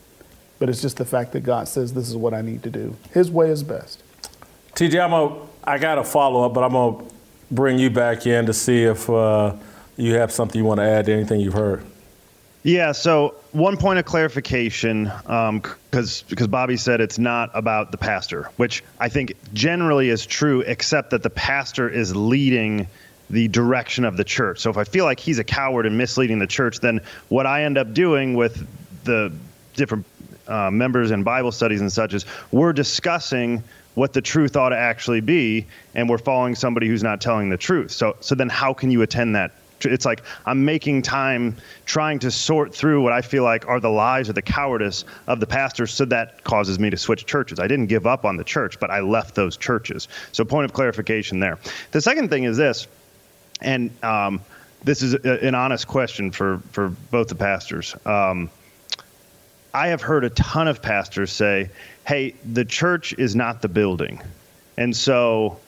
but it's just the fact that God says this is what I need to do. His way is best. TJ, I'm a, I got a follow up, but I'm gonna bring you back in to see if uh, you have something you want to add to anything you've heard. Yeah. So one point of clarification, because um, because Bobby said it's not about the pastor, which I think generally is true, except that the pastor is leading the direction of the church. So if I feel like he's a coward and misleading the church, then what I end up doing with the different uh, members in Bible studies and such is we're discussing what the truth ought to actually be, and we're following somebody who's not telling the truth. So so then how can you attend that it's like I'm making time trying to sort through what I feel like are the lies or the cowardice of the pastors. So that causes me to switch churches. I didn't give up on the church, but I left those churches. So, point of clarification there. The second thing is this, and um, this is a, an honest question for, for both the pastors. Um, I have heard a ton of pastors say, hey, the church is not the building. And so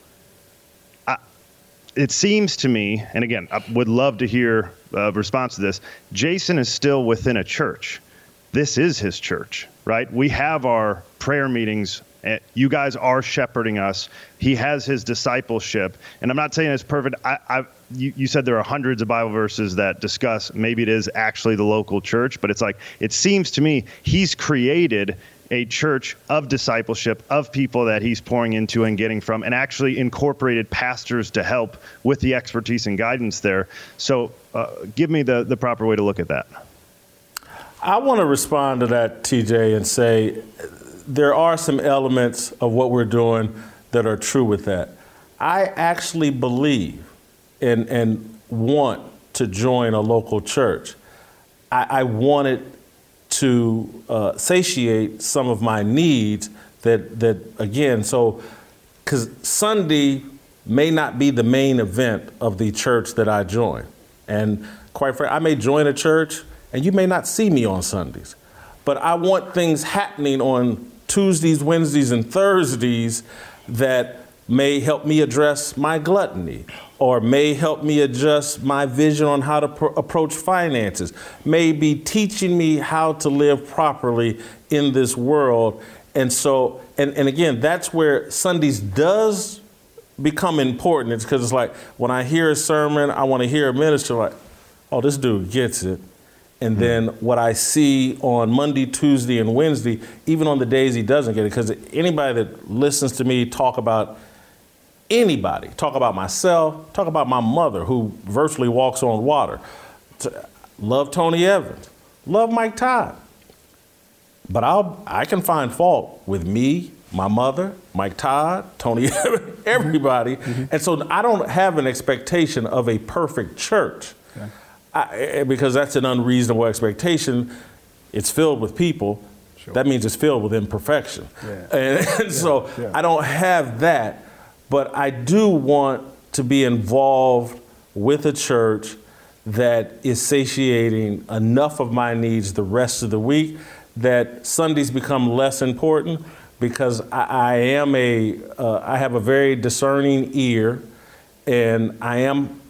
it seems to me, and again, I would love to hear a response to this. Jason is still within a church. This is his church, right? We have our prayer meetings. Eh, you guys are shepherding us. He has his discipleship, and I'm not saying it's perfect. I, I you, you said there are hundreds of Bible verses that discuss maybe it is actually the local church, but it's like it seems to me he's created a church of discipleship of people that he's pouring into and getting from, and actually incorporated pastors to help with the expertise and guidance there. So, uh, give me the, the proper way to look at that. I want to respond to that, TJ, and say there are some elements of what we're doing that are true with that. I actually believe and, and want to join a local church. I, I want it to uh, satiate some of my needs that that again so because sunday may not be the main event of the church that i join and quite frankly i may join a church and you may not see me on sundays but i want things happening on tuesdays wednesdays and thursdays that may help me address my gluttony or may help me adjust my vision on how to pr- approach finances, may be teaching me how to live properly in this world. And so, and, and again, that's where Sundays does become important. It's because it's like when I hear a sermon, I want to hear a minister like, oh, this dude gets it. And mm-hmm. then what I see on Monday, Tuesday, and Wednesday, even on the days he doesn't get it, because anybody that listens to me talk about anybody. Talk about myself, talk about my mother who virtually walks on water. Love Tony Evans, love Mike Todd. But I'll, I can find fault with me, my mother, Mike Todd, Tony Evans, everybody. Mm-hmm. And so I don't have an expectation of a perfect church okay. I, eh, because that's an unreasonable expectation. It's filled with people. Sure. That means it's filled with imperfection. Yeah. And, and yeah. so yeah. I don't have that. But I do want to be involved with a church that is satiating enough of my needs the rest of the week that Sundays become less important because I, I am a uh, I have a very discerning ear and I am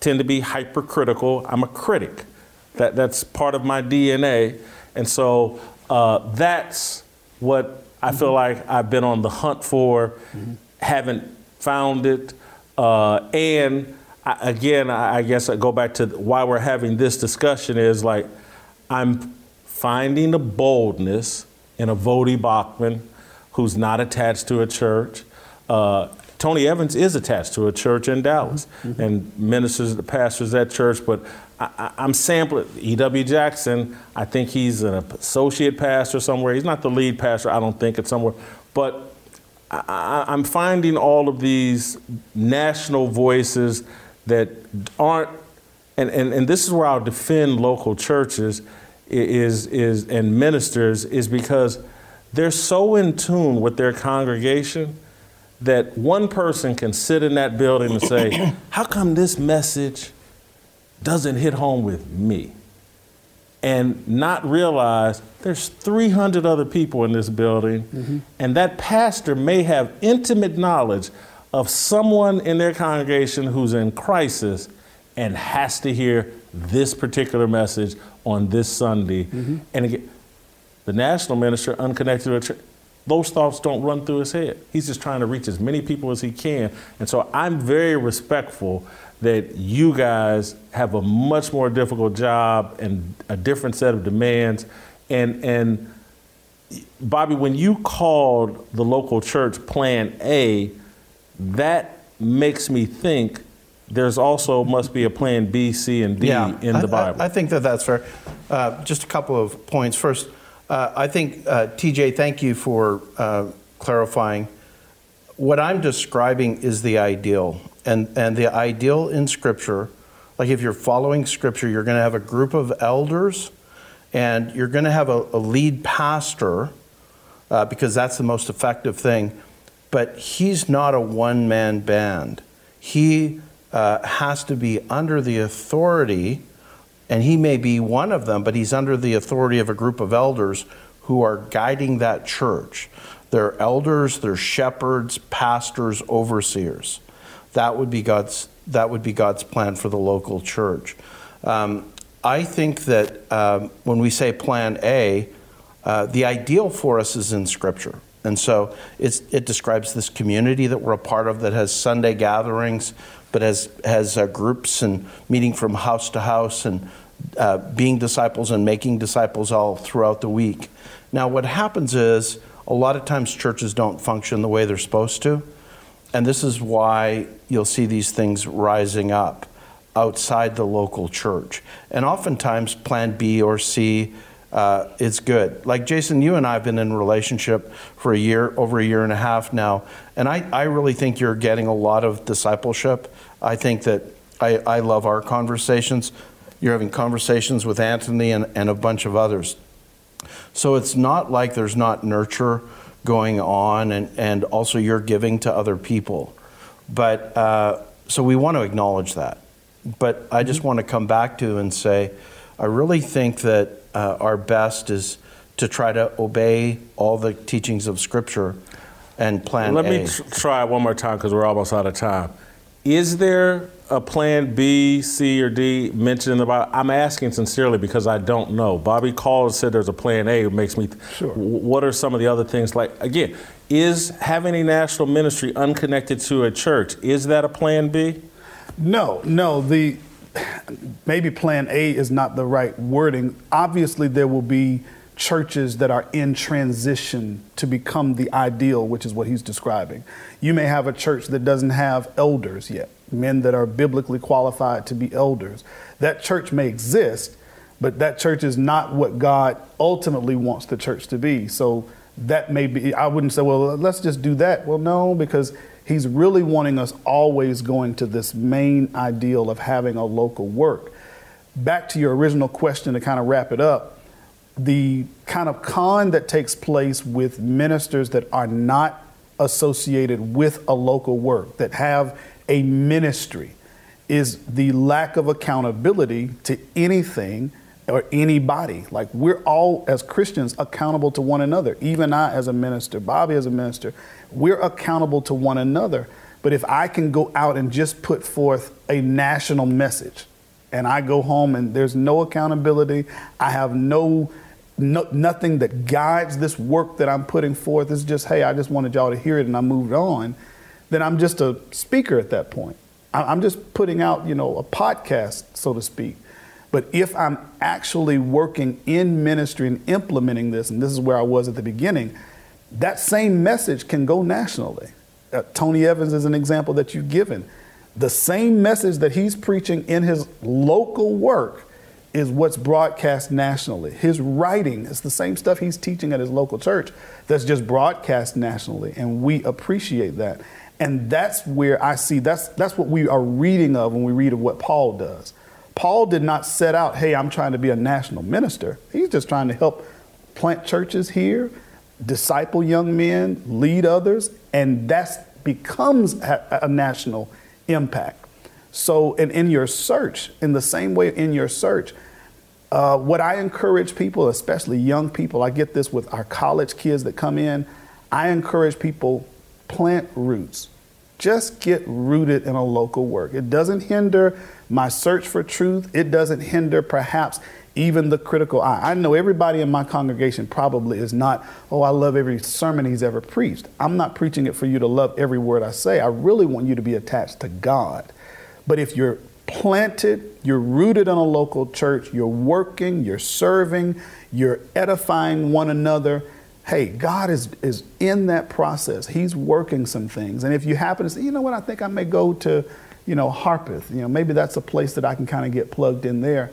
tend to be hypercritical. I'm a critic. That that's part of my DNA, and so uh, that's what I feel mm-hmm. like I've been on the hunt for. Mm-hmm. Haven't found it. Uh, and I, again, I, I guess I go back to why we're having this discussion is like I'm finding the boldness in a Voddie Baucham who's not attached to a church. Uh, Tony Evans is attached to a church in Dallas mm-hmm. and ministers, the pastors at church, but I, am sampling E.W. Jackson. I think he's an associate pastor somewhere. He's not the lead pastor, I don't think, it's somewhere. But I, am finding all of these national voices that aren't, and, and, and this is where I'll defend local churches is, is, and ministers, is because they're so in tune with their congregation that one person can sit in that building and say, How come this message doesn't hit home with me? and not realize there's 300 other people in this building, Mm-hmm. and that pastor may have intimate knowledge of someone in their congregation who's in crisis and has to hear this particular message on this Sunday. Mm-hmm. And again, the national minister, unconnected with church, those thoughts don't run through his head. He's just trying to reach as many people as he can. And so I'm very respectful that you guys have a much more difficult job and a different set of demands. And, and Bobby, when you called the local church Plan A, that makes me think there's also must be a Plan B, C, and D in the I- I- Bible. I, think that that's fair. Uh, just a couple of points. First, uh, I think, uh, TJ, thank you for uh, clarifying. What I'm describing is the ideal. And, and the ideal in Scripture, like if you're following Scripture, you're going to have a group of elders and you're going to have a, a lead pastor uh, because that's the most effective thing. But he's not a one man band. He uh, has to be under the authority, and he may be one of them, but he's under the authority of a group of elders who are guiding that church. They're elders, they're shepherds, pastors, overseers. That would be God's, that would be God's plan for the local church. Um, I think that um, when we say plan A, uh, the ideal for us is in Scripture. And so it describes this community that we're a part of that has Sunday gatherings, but has, has uh, groups and meeting from house to house and uh, being disciples and making disciples all throughout the week. Now, what happens is a lot of times churches don't function the way they're supposed to. And this is why you'll see these things rising up outside the local church. And oftentimes, Plan B or C uh, is good. Like Jason, you and I have been in a relationship for a year, over a year and a half now, and I, I really think you're getting a lot of discipleship. I think that I, I love our conversations. You're having conversations with Anthony and, and a bunch of others. So it's not like there's not nurture going on, and, and also you're giving to other people. But uh, so we want to acknowledge that. But I just want to come back to and say, I really think that uh, our best is to try to obey all the teachings of Scripture and plan Let A. me tr- try it one more time because we're almost out of time. Is there a plan B, C, or D mentioned in the Bible? I'm asking sincerely because I don't know. Bobby called and said there's a plan A. It makes me. Sure. What are some of the other things? Like again, is having a national ministry unconnected to a church? Is that a plan B? No, no. The maybe Plan A is not the right wording. Obviously, there will be churches that are in transition to become the ideal, which is what he's describing. You may have a church that doesn't have elders yet, men that are biblically qualified to be elders. That church may exist, but that church is not what God ultimately wants the church to be. So that may be, I wouldn't say, well, let's just do that. Well, no, because he's really wanting us always going to this main ideal of having a local work. Back to your original question to kind of wrap it up the kind of con that takes place with ministers that are not associated with a local work, that have a ministry, is the lack of accountability to anything or anybody. Like we're all, as Christians, accountable to one another. Even I, as a minister, Bobby, as a minister, we're accountable to one another. But if I can go out and just put forth a national message, and I go home and there's no accountability, I have no, no nothing that guides this work that I'm putting forth. It's just, hey, I just wanted y'all to hear it and I moved on. Then I'm just a speaker at that point. I'm just putting out, you know, a podcast, so to speak. But if I'm actually working in ministry and implementing this, and this is where I was at the beginning, that same message can go nationally. Uh, Tony Evans is an example that you've given. The same message that he's preaching in his local work is what's broadcast nationally. His writing is the same stuff he's teaching at his local church that's just broadcast nationally, and we appreciate that. And that's where I see that's that's what we are reading of when we read of what Paul does. Paul did not set out, hey, I'm trying to be a national minister. He's just trying to help plant churches here, disciple young men, lead others, and that becomes a, a national impact. So, and in your search, in the same way in your search, Uh, what I encourage people, especially young people, I get this with our college kids that come in. I encourage people plant roots. Just get rooted in a local work. It doesn't hinder my search for truth. It doesn't hinder perhaps even the critical eye. I know everybody in my congregation probably is not, oh, I love every sermon he's ever preached. I'm not preaching it for you to love every word I say. I really want you to be attached to God. But if you're planted, you're rooted in a local church, you're working, you're serving, you're edifying one another. Hey, God is, is in that process. He's working some things. And if you happen to say, you know what, I think I may go to, you know, Harpeth, you know, maybe that's a place that I can kind of get plugged in there.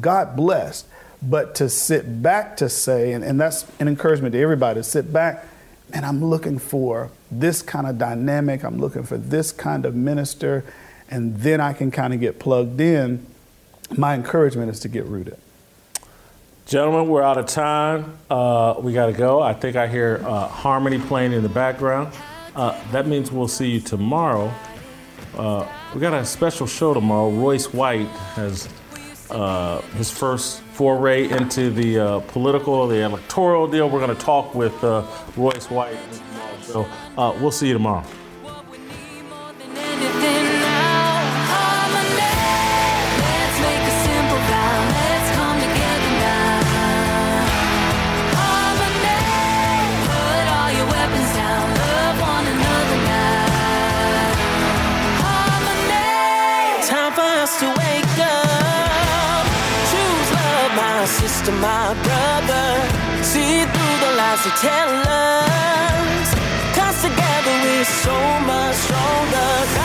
God bless. But to sit back to say, and, and that's an encouragement to everybody to sit back, and I'm looking for this kind of dynamic, I'm looking for this kind of minister and then I can kind of get plugged in. My encouragement is to get rooted. Gentlemen, we're out of time. Uh, we got to go. I think I hear uh, harmony playing in the background. Uh, that means we'll see you tomorrow. Uh, we got a special show tomorrow. Royce White has uh, his first foray into the uh, political, the electoral deal. We're going to talk with Royce White. So we'll see you tomorrow. They tell us. Cause together we're so much stronger.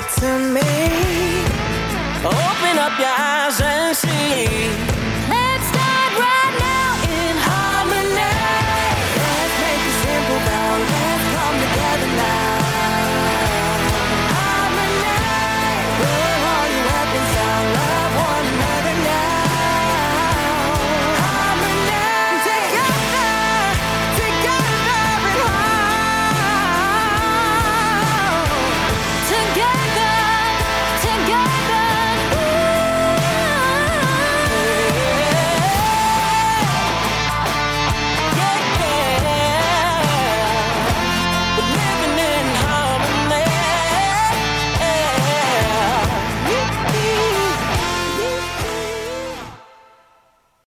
To me.